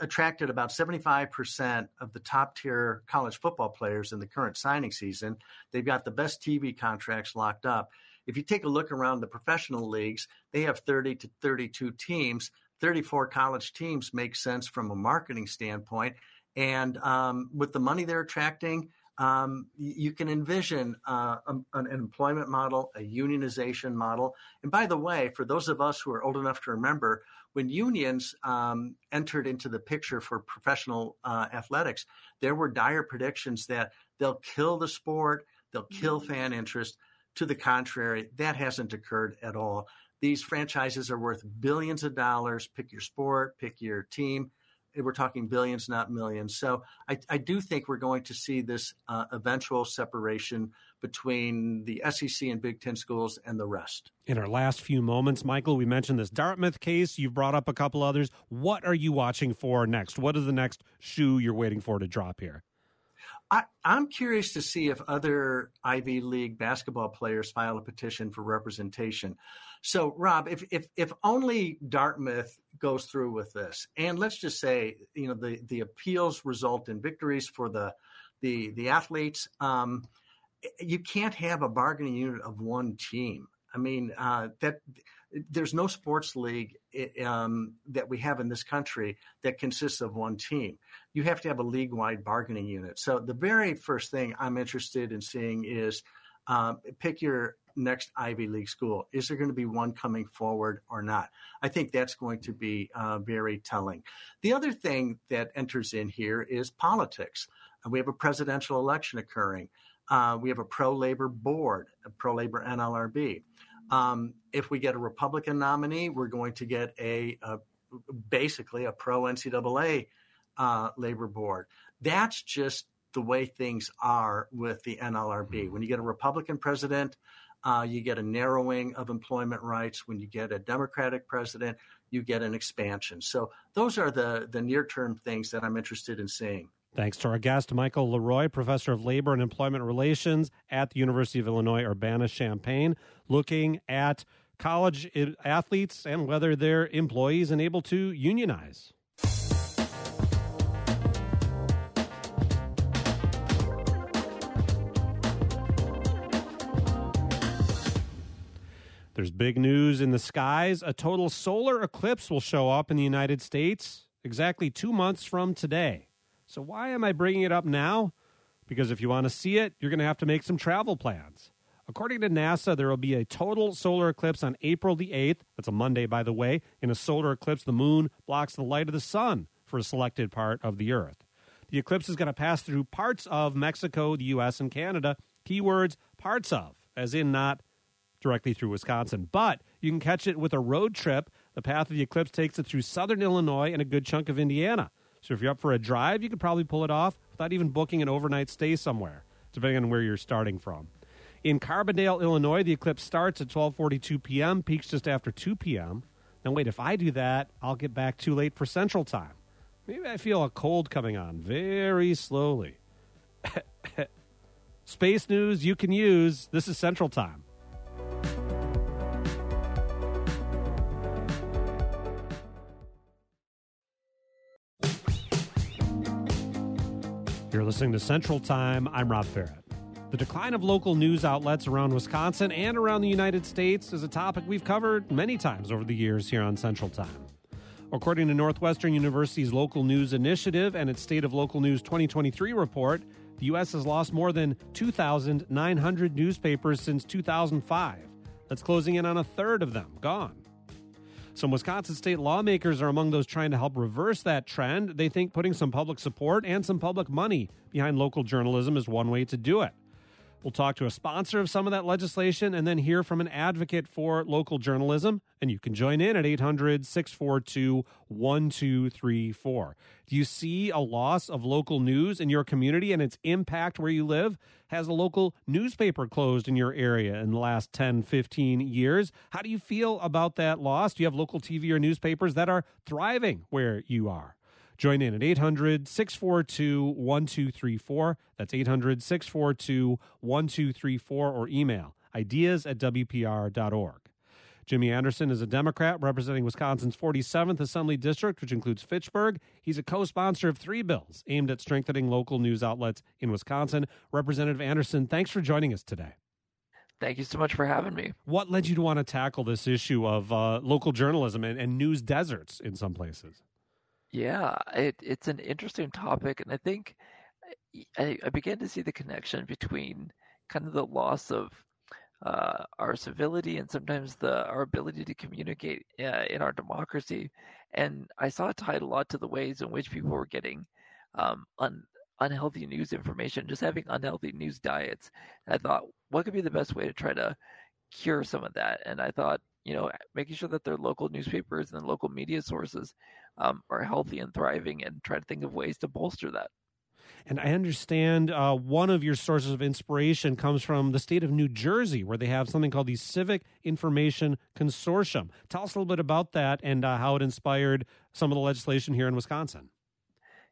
attracted about 75% of the top tier college football players in the current signing season. They've got the best TV contracts locked up. If you take a look around the professional leagues, they have 30 to 32 teams. 34 college teams make sense from a marketing standpoint. And um, with the money they're attracting, um, you can envision uh, an, an, employment model, a unionization model. And by the way, for those of us who are old enough to remember, when unions um, entered into the picture for professional uh, athletics, there were dire predictions that they'll kill the sport, they'll kill mm-hmm. fan interest. To the contrary, that hasn't occurred at all. These franchises are worth billions of dollars. Pick your sport, pick your team we're talking billions, not millions. So I, I do think we're going to see this uh, eventual separation between the SEC and Big Ten schools and the rest. In our last few moments, Michael, we mentioned this Dartmouth case. You've brought up a couple others. What are you watching for next? What is the next shoe you're waiting for to drop here? I, am curious to see if other Ivy League basketball players file a petition for representation. So, Rob, if if if only Dartmouth goes through with this, and let's just say, you know, the the appeals result in victories for the the the athletes, um, you can't have a bargaining unit of one team. I mean, uh, that there's no sports league um, that we have in this country that consists of one team. You have to have a league wide bargaining unit. So the very first thing I'm interested in seeing is um, pick your next Ivy League school. Is there going to be one coming forward or not? I think that's going to be uh, very telling. The other thing that enters in here is politics. Uh, we have a presidential election occurring. Uh, we have a pro labor board, a pro labor NLRB. Um, if we get a Republican nominee, we're going to get a, a basically a pro NCAA uh, labor board. That's just the way things are with the NLRB. When you get a Republican president, uh, you get a narrowing of employment rights. When you get a Democratic president, you get an expansion. So those are the the near term things that I'm interested in seeing. Thanks to our guest, Michael LeRoy, professor of labor and employment relations at the University of Illinois Urbana Champaign, looking at college athletes and whether they're employees and able to unionize. There's big news in the skies. A total solar eclipse will show up in the United States exactly two months from today. So, why am I bringing it up now? Because if you want to see it, you're going to have to make some travel plans. According to NASA, there will be a total solar eclipse on April the 8th. That's a Monday, by the way. In a solar eclipse, the moon blocks the light of the sun for a selected part of the Earth. The eclipse is going to pass through parts of Mexico, the U.S., and Canada. Keywords parts of, as in not directly through Wisconsin. But you can catch it with a road trip. The path of the eclipse takes it through southern Illinois and a good chunk of Indiana. So if you're up for a drive, you could probably pull it off without even booking an overnight stay somewhere, depending on where you're starting from. In Carbondale, Illinois, the eclipse starts at 12:42 p.m., peaks just after 2 p.m. Now wait, if I do that, I'll get back too late for Central Time. Maybe I feel a cold coming on very slowly. (laughs) Space news you can use. This is Central Time. You're listening to Central Time. I'm Rob Ferrett. The decline of local news outlets around Wisconsin and around the United States is a topic we've covered many times over the years here on Central Time. According to Northwestern University's Local News Initiative and its State of Local News 2023 report, the U.S. has lost more than 2,900 newspapers since 2005. That's closing in on a third of them gone. Some Wisconsin state lawmakers are among those trying to help reverse that trend. They think putting some public support and some public money behind local journalism is one way to do it. We'll talk to a sponsor of some of that legislation and then hear from an advocate for local journalism. And you can join in at 800 642 1234. Do you see a loss of local news in your community and its impact where you live? Has a local newspaper closed in your area in the last 10, 15 years? How do you feel about that loss? Do you have local TV or newspapers that are thriving where you are? Join in at 800 642 1234. That's 800 642 1234 or email ideas at WPR.org. Jimmy Anderson is a Democrat representing Wisconsin's 47th Assembly District, which includes Fitchburg. He's a co sponsor of three bills aimed at strengthening local news outlets in Wisconsin. Representative Anderson, thanks for joining us today. Thank you so much for having me. What led you to want to tackle this issue of uh, local journalism and, and news deserts in some places? Yeah, it, it's an interesting topic, and I think I, I began to see the connection between kind of the loss of uh, our civility and sometimes the our ability to communicate uh, in our democracy, and I saw it tied a lot to the ways in which people were getting um, un, unhealthy news information, just having unhealthy news diets. And I thought, what could be the best way to try to cure some of that? And I thought, you know, making sure that their local newspapers and local media sources um, are healthy and thriving, and try to think of ways to bolster that. And I understand uh, one of your sources of inspiration comes from the state of New Jersey, where they have something called the Civic Information Consortium. Tell us a little bit about that and uh, how it inspired some of the legislation here in Wisconsin.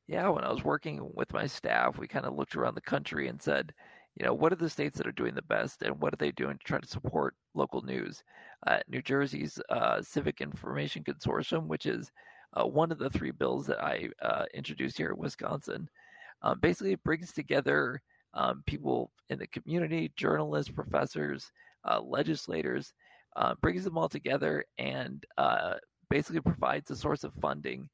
Yeah, when I was working with my staff, we kind of looked around the country and said, you know, what are the states that are doing the best and what are they doing to try to support local news? Uh, New Jersey's uh, Civic Information Consortium, which is uh, one of the three bills that I uh, introduced here in Wisconsin. Um, basically, it brings together um, people in the community, journalists, professors, uh, legislators, uh, brings them all together and uh, basically provides a source of funding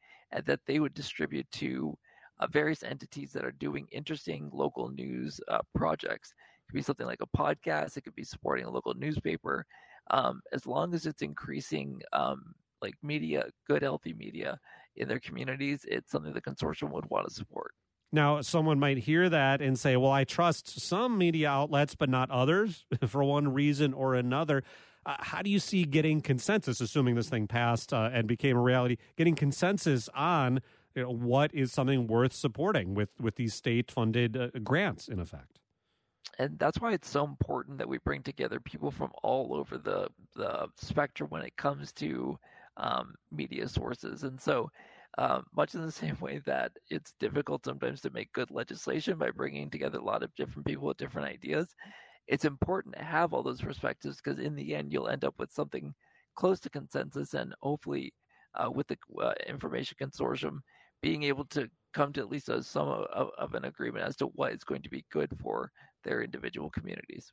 that they would distribute to uh, various entities that are doing interesting local news projects. It could be something like a podcast. It could be supporting a local newspaper. Um, as long as it's increasing um, like media, good healthy media in their communities, it's something the consortium would want to support. Now, someone might hear that and say, well, I trust some media outlets, but not others (laughs) for one reason or another. Uh, how do you see getting consensus, assuming this thing passed uh, and became a reality, getting consensus on you know, what is something worth supporting with, with these state funded uh, grants, in effect? and that's why it's so important that we bring together people from all over the the spectrum when it comes to um, media sources. And so, um, much in the (laughs) same way that it's difficult sometimes to make good legislation by bringing together a lot of different people with different ideas, it's important to have all those perspectives because in the end, you'll end up with something close to consensus and hopefully uh, with the uh, information consortium being able to come to at least a, some of, of an agreement as to what is going to be good for their individual communities.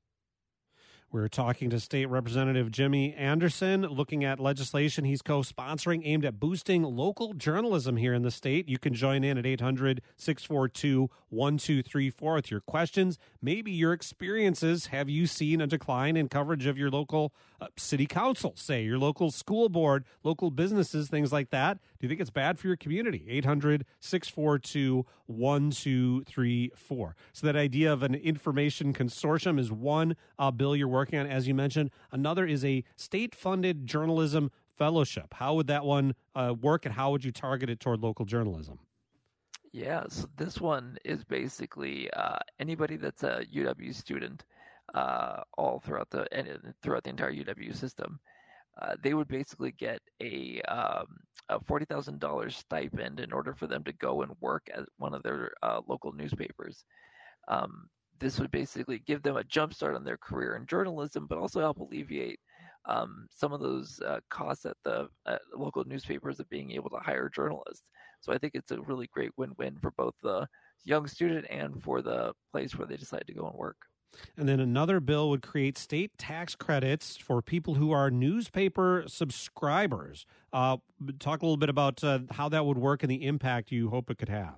We're talking to State Representative Jimmy Anderson, looking at legislation he's co sponsoring aimed at boosting local journalism here in the state. You can join in at 800 642 1234 with your questions, maybe your experiences. Have you seen a decline in coverage of your local uh, city council, say your local school board, local businesses, things like that? Do you think it's bad for your community? 800 642 1234. So, that idea of an information consortium is one uh, bill you're working on, as you mentioned. Another is a state funded journalism fellowship. How would that one uh, work, and how would you target it toward local journalism? Yeah, so this one is basically uh, anybody that's a UW student, uh, all throughout the throughout the entire UW system, uh, they would basically get a, um, a forty thousand dollars stipend in order for them to go and work at one of their uh, local newspapers. Um, this would basically give them a jumpstart on their career in journalism, but also help alleviate um, some of those uh, costs at the uh, local newspapers of being able to hire journalists. So I think it's a really great win-win for both the young student and for the place where they decide to go and work. And then another bill would create state tax credits for people who are newspaper subscribers. Uh, talk a little bit about uh, how that would work and the impact you hope it could have.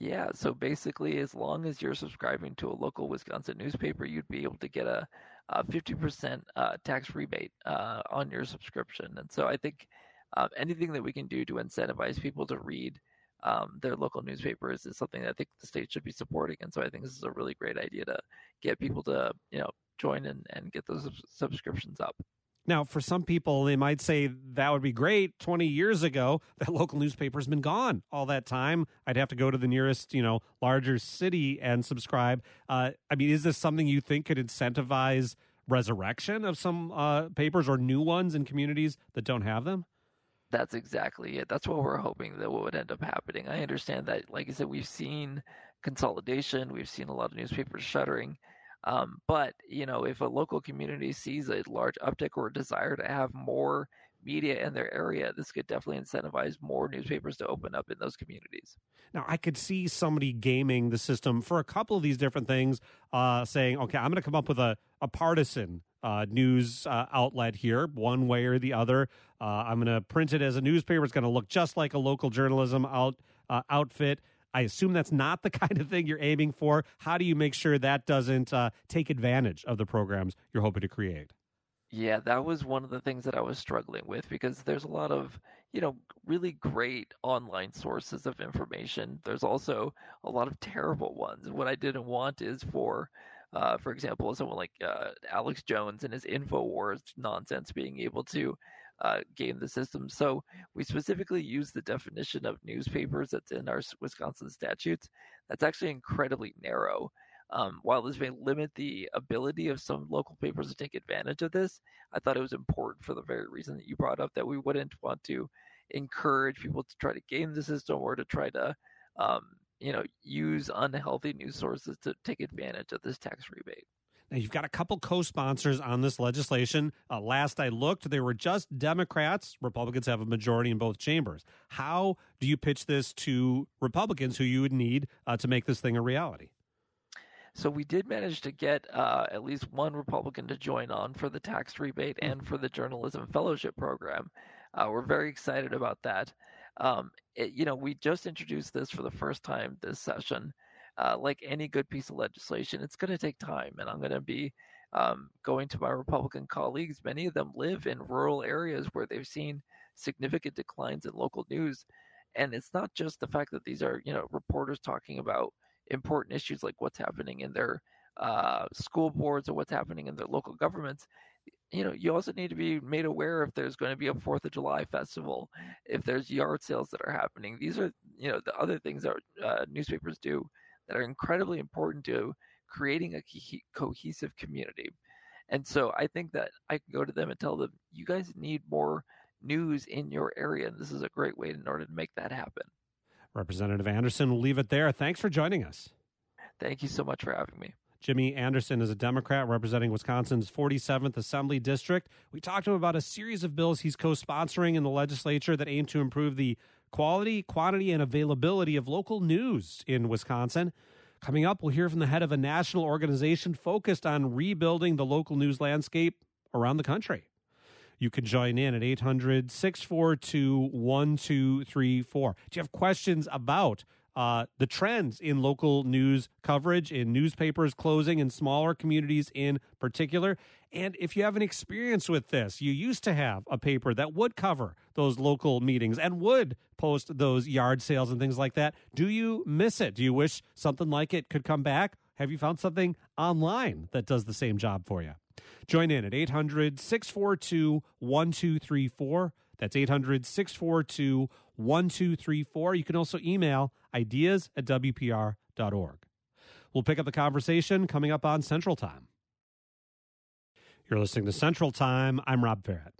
Yeah, so basically, as long as you're subscribing to a local Wisconsin newspaper, you'd be able to get a, a 50% uh, tax rebate uh, on your subscription. And so I think um, anything that we can do to incentivize people to read um, their local newspapers is something that I think the state should be supporting. And so I think this is a really great idea to get people to, you know, join and, and get those subscriptions up. Now, for some people, they might say that would be great. 20 years ago, (laughs) that local newspaper's been gone all that time. I'd have to go to the nearest, you know, larger city and subscribe. Uh, I mean, is this something you think could incentivize resurrection of some uh, papers or new ones in communities that don't have them? That's exactly it. That's what we're hoping that would end up happening. I understand that, like I said, we've seen consolidation, we've seen a lot of newspapers shuttering. Um, but you know, if a local community sees a large uptick or a desire to have more media in their area, this could definitely incentivize more newspapers to open up in those communities. Now, I could see somebody gaming the system for a couple of these different things, uh, saying, "Okay, I'm going to come up with a a partisan uh, news uh, outlet here, one way or the other. Uh, I'm going to print it as a newspaper. It's going to look just like a local journalism out uh, outfit." I assume that's not the (laughs) kind of thing you're aiming for. How do you make sure that doesn't uh, take advantage of the programs you're hoping to create? Yeah, that was one of the things that I was struggling with because there's a lot of, you know, really great online sources of information. There's also a lot of terrible ones. What I didn't want is for, uh, for example, someone like uh, Alex Jones and his InfoWars nonsense being able to uh, game the system. So we specifically use the definition of newspapers that's in our Wisconsin statutes. That's actually incredibly narrow. Um, while this may limit the ability of some local papers to take advantage of this, I thought it was important for the very reason that you brought up that we wouldn't want to encourage people to try to game the system or to try to, um, you know, use unhealthy news sources to take advantage of this tax rebate. Now, you've got a couple co sponsors on this legislation. Uh, last I looked, they were just Democrats. Republicans have a majority in both chambers. How do you pitch this to Republicans who you would need uh, to make this thing a reality? So we did manage to get uh, at least one Republican to join on for the tax rebate and for the journalism fellowship program. Uh, we're very excited about that. Um, it, you know, we just introduced this for the first time this session. Uh, like any good piece of legislation, it's going to take time, and I'm going to be um, going to my Republican colleagues. Many of them live in rural areas where they've seen significant declines in local news, and it's not just the fact that these are you know reporters talking about important issues like what's happening in their uh, school boards or what's happening in their local governments you know you also need to be made aware if there's going to be a fourth of july festival if there's yard sales that are happening these are you know the other things that uh, newspapers do that are incredibly important to creating a cohesive community and so i think that i can go to them and tell them you guys need more news in your area and this is a great way in order to make that happen Representative Anderson, we'll leave it there. Thanks for joining us. Thank you so much for having me. Jimmy Anderson is a Democrat representing Wisconsin's 47th Assembly District. We talked to him about a series of bills he's co sponsoring in the legislature that aim to improve the quality, quantity, and availability of local news in Wisconsin. Coming up, we'll hear from the head of a national organization focused on rebuilding the local news landscape around the country. You can join in at 800 642 1234. Do you have questions about uh, the trends in local news coverage, in newspapers closing, in smaller communities in particular? And if you have an experience with this, you used to have a paper that would cover those local meetings and would post those yard sales and things like that. Do you miss it? Do you wish something like it could come back? Have you found something online that does the same job for you? Join in at 800 642 1234. That's 800 642 1234. You can also email ideas at WPR.org. We'll pick up the conversation coming up on Central Time. You're listening to Central Time. I'm Rob Ferrett.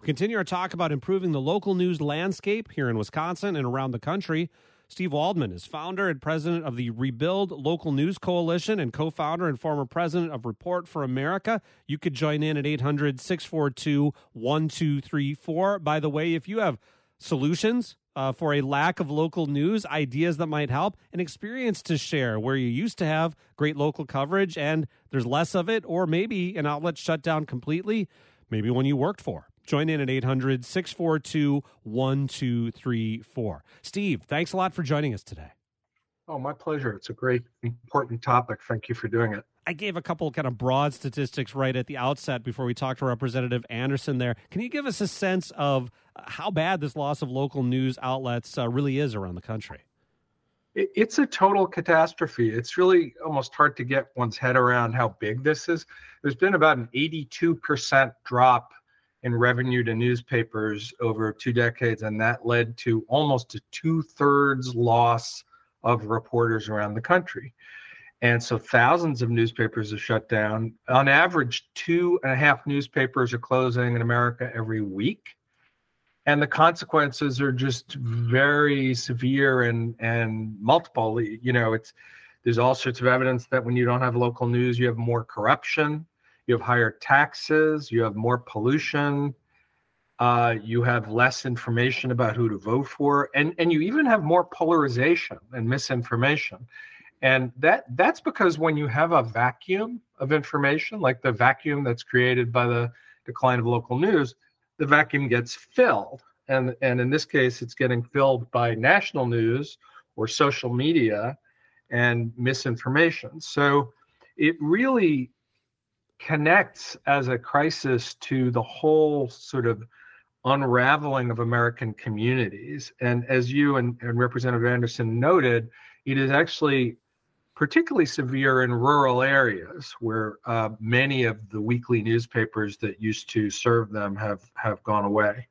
We continue our talk about improving the local news landscape here in Wisconsin and around the country. Steve Waldman is founder and president of the Rebuild Local News Coalition and co founder and former president of Report for America. You could join in at 800 642 1234. By the way, if you have solutions uh, for a lack of local news, ideas that might help, an experience to share where you used to have great local coverage and there's less of it, or maybe an outlet shut down completely, maybe one you worked for. Join in at 800 642 1234. Steve, thanks a lot for joining us today. Oh, my pleasure. It's a great, important topic. Thank you for doing it. I gave a couple kind of broad statistics right at the outset before we talked to Representative Anderson there. Can you give us a sense of how bad this loss of local news outlets uh, really is around the country? It's a total catastrophe. It's really almost hard to get one's head around how big this is. There's been about an 82% drop in revenue to newspapers over two decades, and that led to almost a two thirds loss of reporters around the country. And so thousands of newspapers are shut down. On average, two and a half newspapers are closing in America every week. And the consequences are just very severe and, and multiple. You know, it's there's all sorts of evidence that when you don't have local news, you have more corruption you have higher taxes, you have more pollution, uh, you have less information about who to vote for, and, and you even have more polarization and misinformation. And that that's because when you have a vacuum of information, like the vacuum that's created by the decline of local news, the vacuum gets filled. And, and in this case, it's getting filled by national news or social media and misinformation. So it really connects as a crisis to the whole sort of unraveling of American communities. And as you and, and, Representative Anderson noted, it is actually particularly severe in rural areas where uh, many of the weekly newspapers that used to serve them have, have gone away.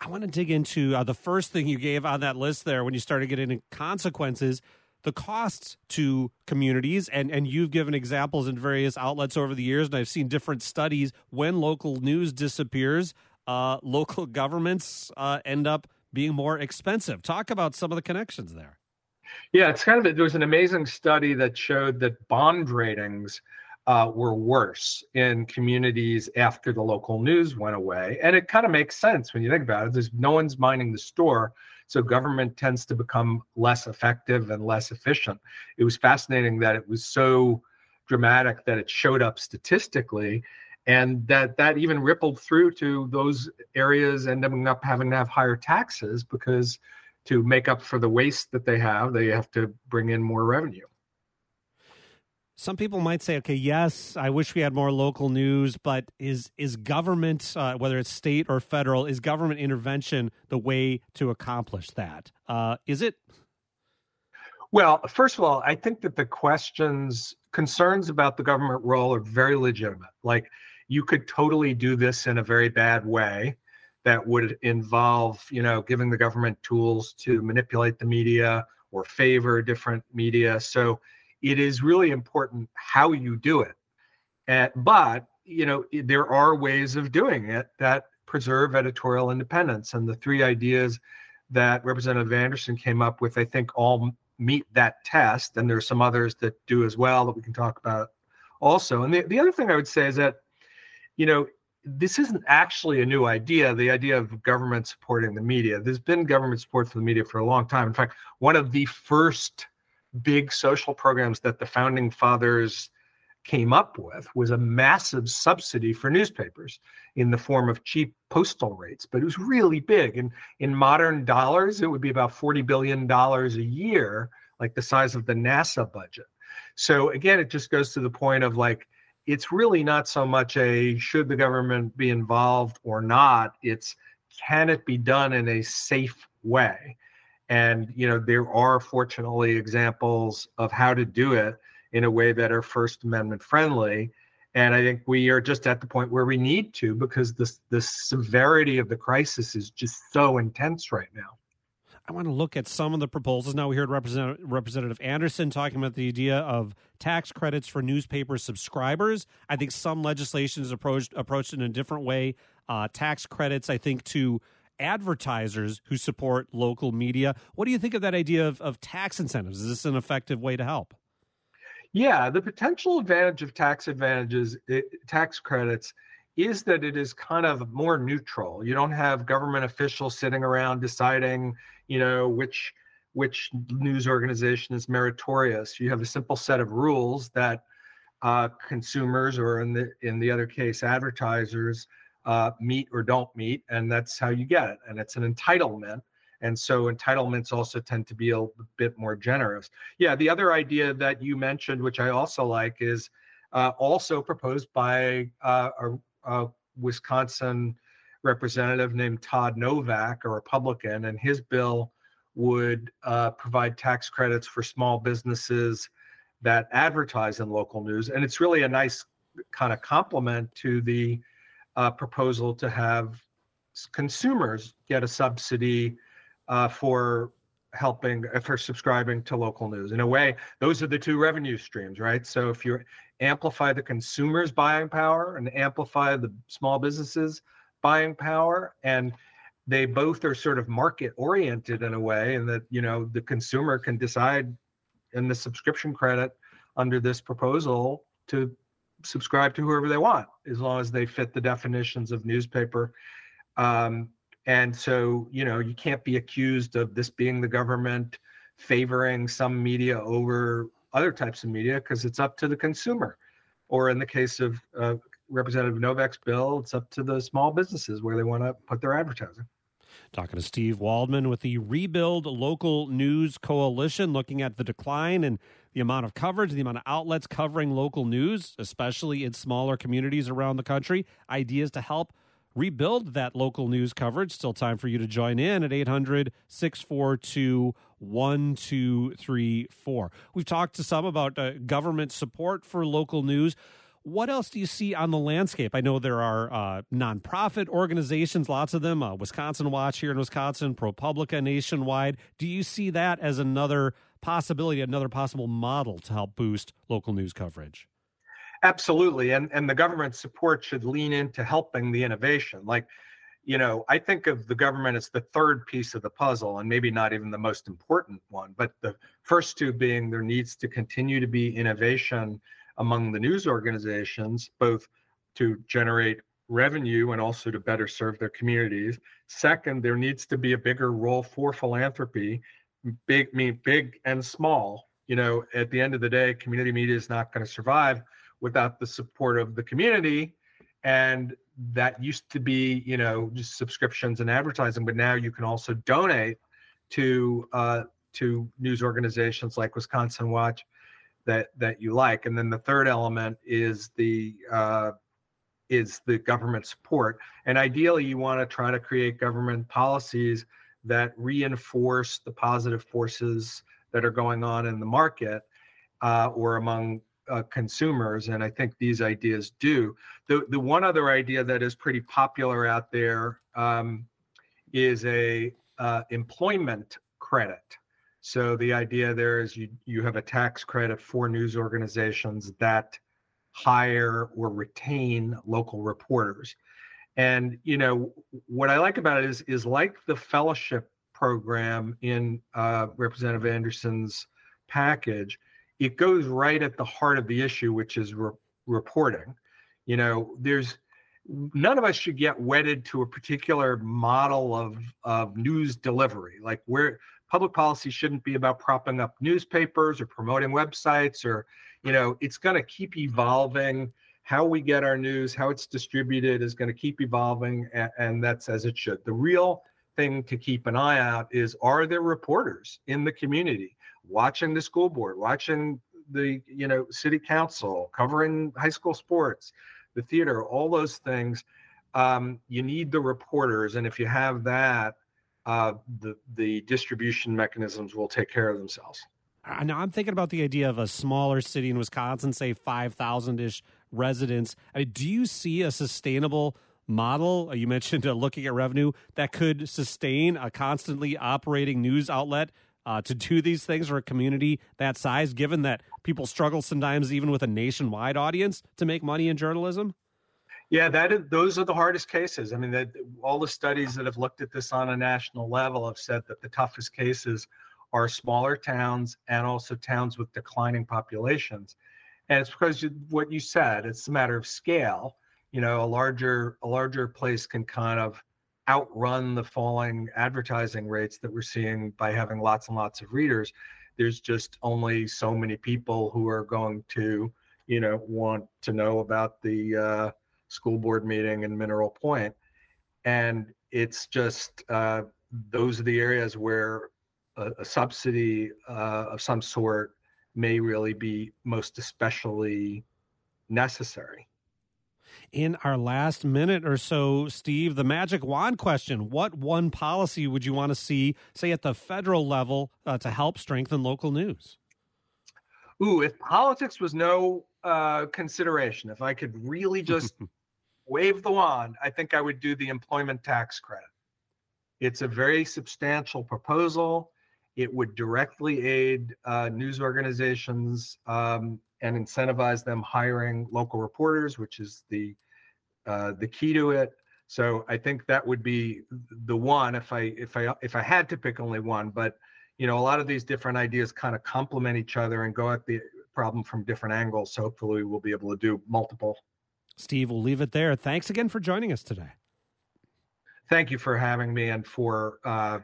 I want to dig into uh, the first thing you gave on that list there when you started getting into consequences the costs to communities and and you've given examples in various outlets over the years and i've seen different studies when local news disappears uh, (laughs) local governments uh, end up being more expensive. Talk about some of the connections there. Yeah it's kind of there was an amazing study that showed that bond ratings uh, were worse in communities after the local news went away. And it kind of makes sense when you think about it. There's no one's minding the store So government tends to become less effective and less efficient. It was fascinating that it was so dramatic that it showed up statistically and that that even rippled through to those areas ending up having to have higher taxes because to make up for the waste that they have they have to bring in more revenue some people might say, okay, yes, I wish we had more local news, but is is government, uh, whether it's state or federal, is government intervention the way to accomplish that? Uh, is it? Well, first of all, I think that the questions, concerns about the government role are very legitimate. Like, you could totally do this in a very bad way that would involve, you know, giving the government tools to manipulate the media or favor different media. So it is really important how you do it. But you know there are ways of doing it that preserve editorial independence, and the three ideas that Representative Anderson came up with, I think, all meet that test. And there's some others that do as well that we can talk about also. And the, the other thing I would say is that, you know, this isn't actually a new idea, the idea of government supporting the media. There's been government support for the media for a long time. In fact, one of the first big social programs that the founding fathers came up with was a massive subsidy for newspapers in the form of cheap postal rates but it was really big. And in modern dollars it would be about 40 billion dollars a year like the size of the NASA budget. So again it just goes to the point of like it's really not so much a should the government be involved or not it's can it be done in a safe way and you know there are fortunately examples of how to do it in a way that are first amendment friendly and i think we are just at the point where we need to because the the severity of the crisis is just so intense right now I want to look at some of the proposals. Now we heard Representative, Anderson talking about the idea of tax credits for newspaper subscribers. I think some legislation is approached approached in a different way. Uh, tax credits, I think, to advertisers who support local media. What do you think of that idea of, of tax incentives? Is this an effective way to help? Yeah, the potential advantage of tax advantages, it, tax credits, is that it is kind of more neutral. You don't have government officials sitting around deciding, you know, which which news organization is meritorious. You have a simple set of rules that uh, consumers, or in the in the other case, advertisers, uh, meet or don't meet, and that's how you get it. And it's an entitlement. And so entitlements also tend to be a bit more generous. Yeah, the other idea that you mentioned, which I also like, is uh, also proposed by uh, a, a, Wisconsin representative named Todd Novak, a Republican, and his bill would uh, provide tax credits for small businesses that advertise in local news. And it's really a nice kind of complement to the uh, proposal to have consumers get a subsidy uh, for helping uh, for subscribing to local news. In a way, those are the two revenue streams, right? So if you amplify the consumers' buying power and amplify the small businesses' buying power, and they both are sort of market oriented in a way, and that you know the consumer can decide in the subscription credit under this proposal to subscribe to whoever they want as long as they fit the definitions of newspaper. Um, and so you know you can't be accused of this being the government favoring some media over other types of media because it's up to the consumer. Or in the case of uh, representative novak's bill it's up to the small businesses where they want to put their advertising Talking to Steve Waldman with the Rebuild Local News Coalition, looking at the decline and the amount of coverage, the amount of outlets covering local news, especially in smaller communities around the country. Ideas to help rebuild that local news coverage. Still time for you to join in at 800 642 1234. We've talked to some about uh, government support for local news. What else do you see on the landscape? I know there are uh, nonprofit organizations, lots of them. Uh, Wisconsin Watch here in Wisconsin, ProPublica nationwide. Do you see that as another possibility, another possible model to help boost local news coverage? Absolutely, and and the government support should lean into helping the innovation. Like, you know, I think of the government as the third piece of the puzzle, and maybe not even the most important one. But the first two being there needs to continue to be innovation among the news organizations, both to generate revenue and also to better serve their communities. Second, there needs to be a bigger role for philanthropy, big mean big and small. You know, at the end of the day, community media is not going to survive without the support of the community. And that used to be, you know, just subscriptions and advertising, but now you can also donate to uh, to news organizations like Wisconsin Watch that that you like. And then the third element is the uh, is the government support. And ideally, you want to try to create government policies that reinforce the positive forces that are going on in the market uh, or among uh, consumers. And I think these ideas do. The, the one other idea that is pretty popular out there um, is a uh, employment credit. So the idea there is you, you have a tax credit for news organizations that hire or retain local reporters. And you know what I like about it is is like the fellowship program in uh, Representative Anderson's package. It goes right at the heart of the issue, which is re- reporting. You know, there's none of us should get wedded to a particular model of of news delivery. Like where public policy shouldn't be about propping up newspapers or promoting websites or you know it's going to keep evolving. How we get our news how it's distributed is going to keep evolving and, and, that's as it should. The real thing to keep an eye out is are there reporters in the community watching the school board watching the you know city council covering high school sports the theater all those things? Um, you need the reporters and if you have that uh, the the distribution mechanisms will take care of themselves now I'm thinking about the idea of a smaller city in Wisconsin, say 5,000 ish residents. I mean, do you see a sustainable model? Uh, you mentioned uh, looking at revenue that could sustain a constantly operating news outlet uh, to do these things for a community that size, given that people struggle sometimes even with a nationwide audience to make money in journalism? Yeah, that is, those are the hardest cases. I mean, that, all the studies that have looked at this on a national level have said that the toughest cases are smaller towns and also towns with declining populations. And it's because you, what you said, it's a matter of scale. You know, a larger a larger place can kind of outrun the falling advertising rates that we're seeing by having lots and lots of readers. There's just only so many people who are going to, you know, want to know about the uh, school board meeting in Mineral Point, and it's just uh, those are the areas where a, a subsidy uh, of some sort may really be most especially necessary. In our last minute or so, Steve, the magic wand question What one policy would you want to see, say, at the federal level uh, to help strengthen local news? Ooh, if politics was no uh, consideration, if I could really just (laughs) wave the wand, I think I would do the employment tax credit. It's a very substantial proposal. It would directly aid uh, news organizations um, and incentivize them hiring local reporters, which is the uh, the key to it. So I think that would be the one if I if I if I had to pick only one. But you know, a lot of these different ideas kind of complement each other and go at the problem from different angles. So hopefully, we'll be able to do multiple. Steve, we'll leave it there. Thanks again for joining us today. Thank you for having me and for uh,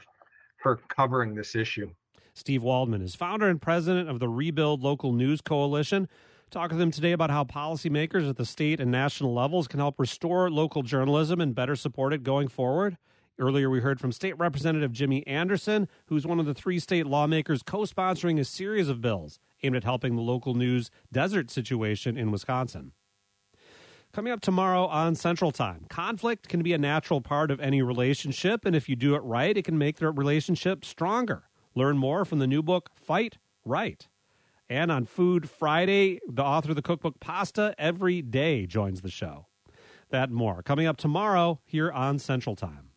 for covering this issue. Steve Waldman is founder and president of the Rebuild Local News Coalition. Talk with him today about how policymakers at the state and national levels can help restore local journalism and better support it going forward. Earlier, we heard from State Representative Jimmy Anderson, who's one of the three state lawmakers co sponsoring a series of bills aimed at helping the local news desert situation in Wisconsin. Coming up tomorrow on Central Time, conflict can be a natural part of any relationship, and if you do it right, it can make the relationship stronger. Learn more from the new book, Fight Right. And on Food Friday, the author of the cookbook Pasta Every Day joins the show. That more coming up tomorrow here on Central Time.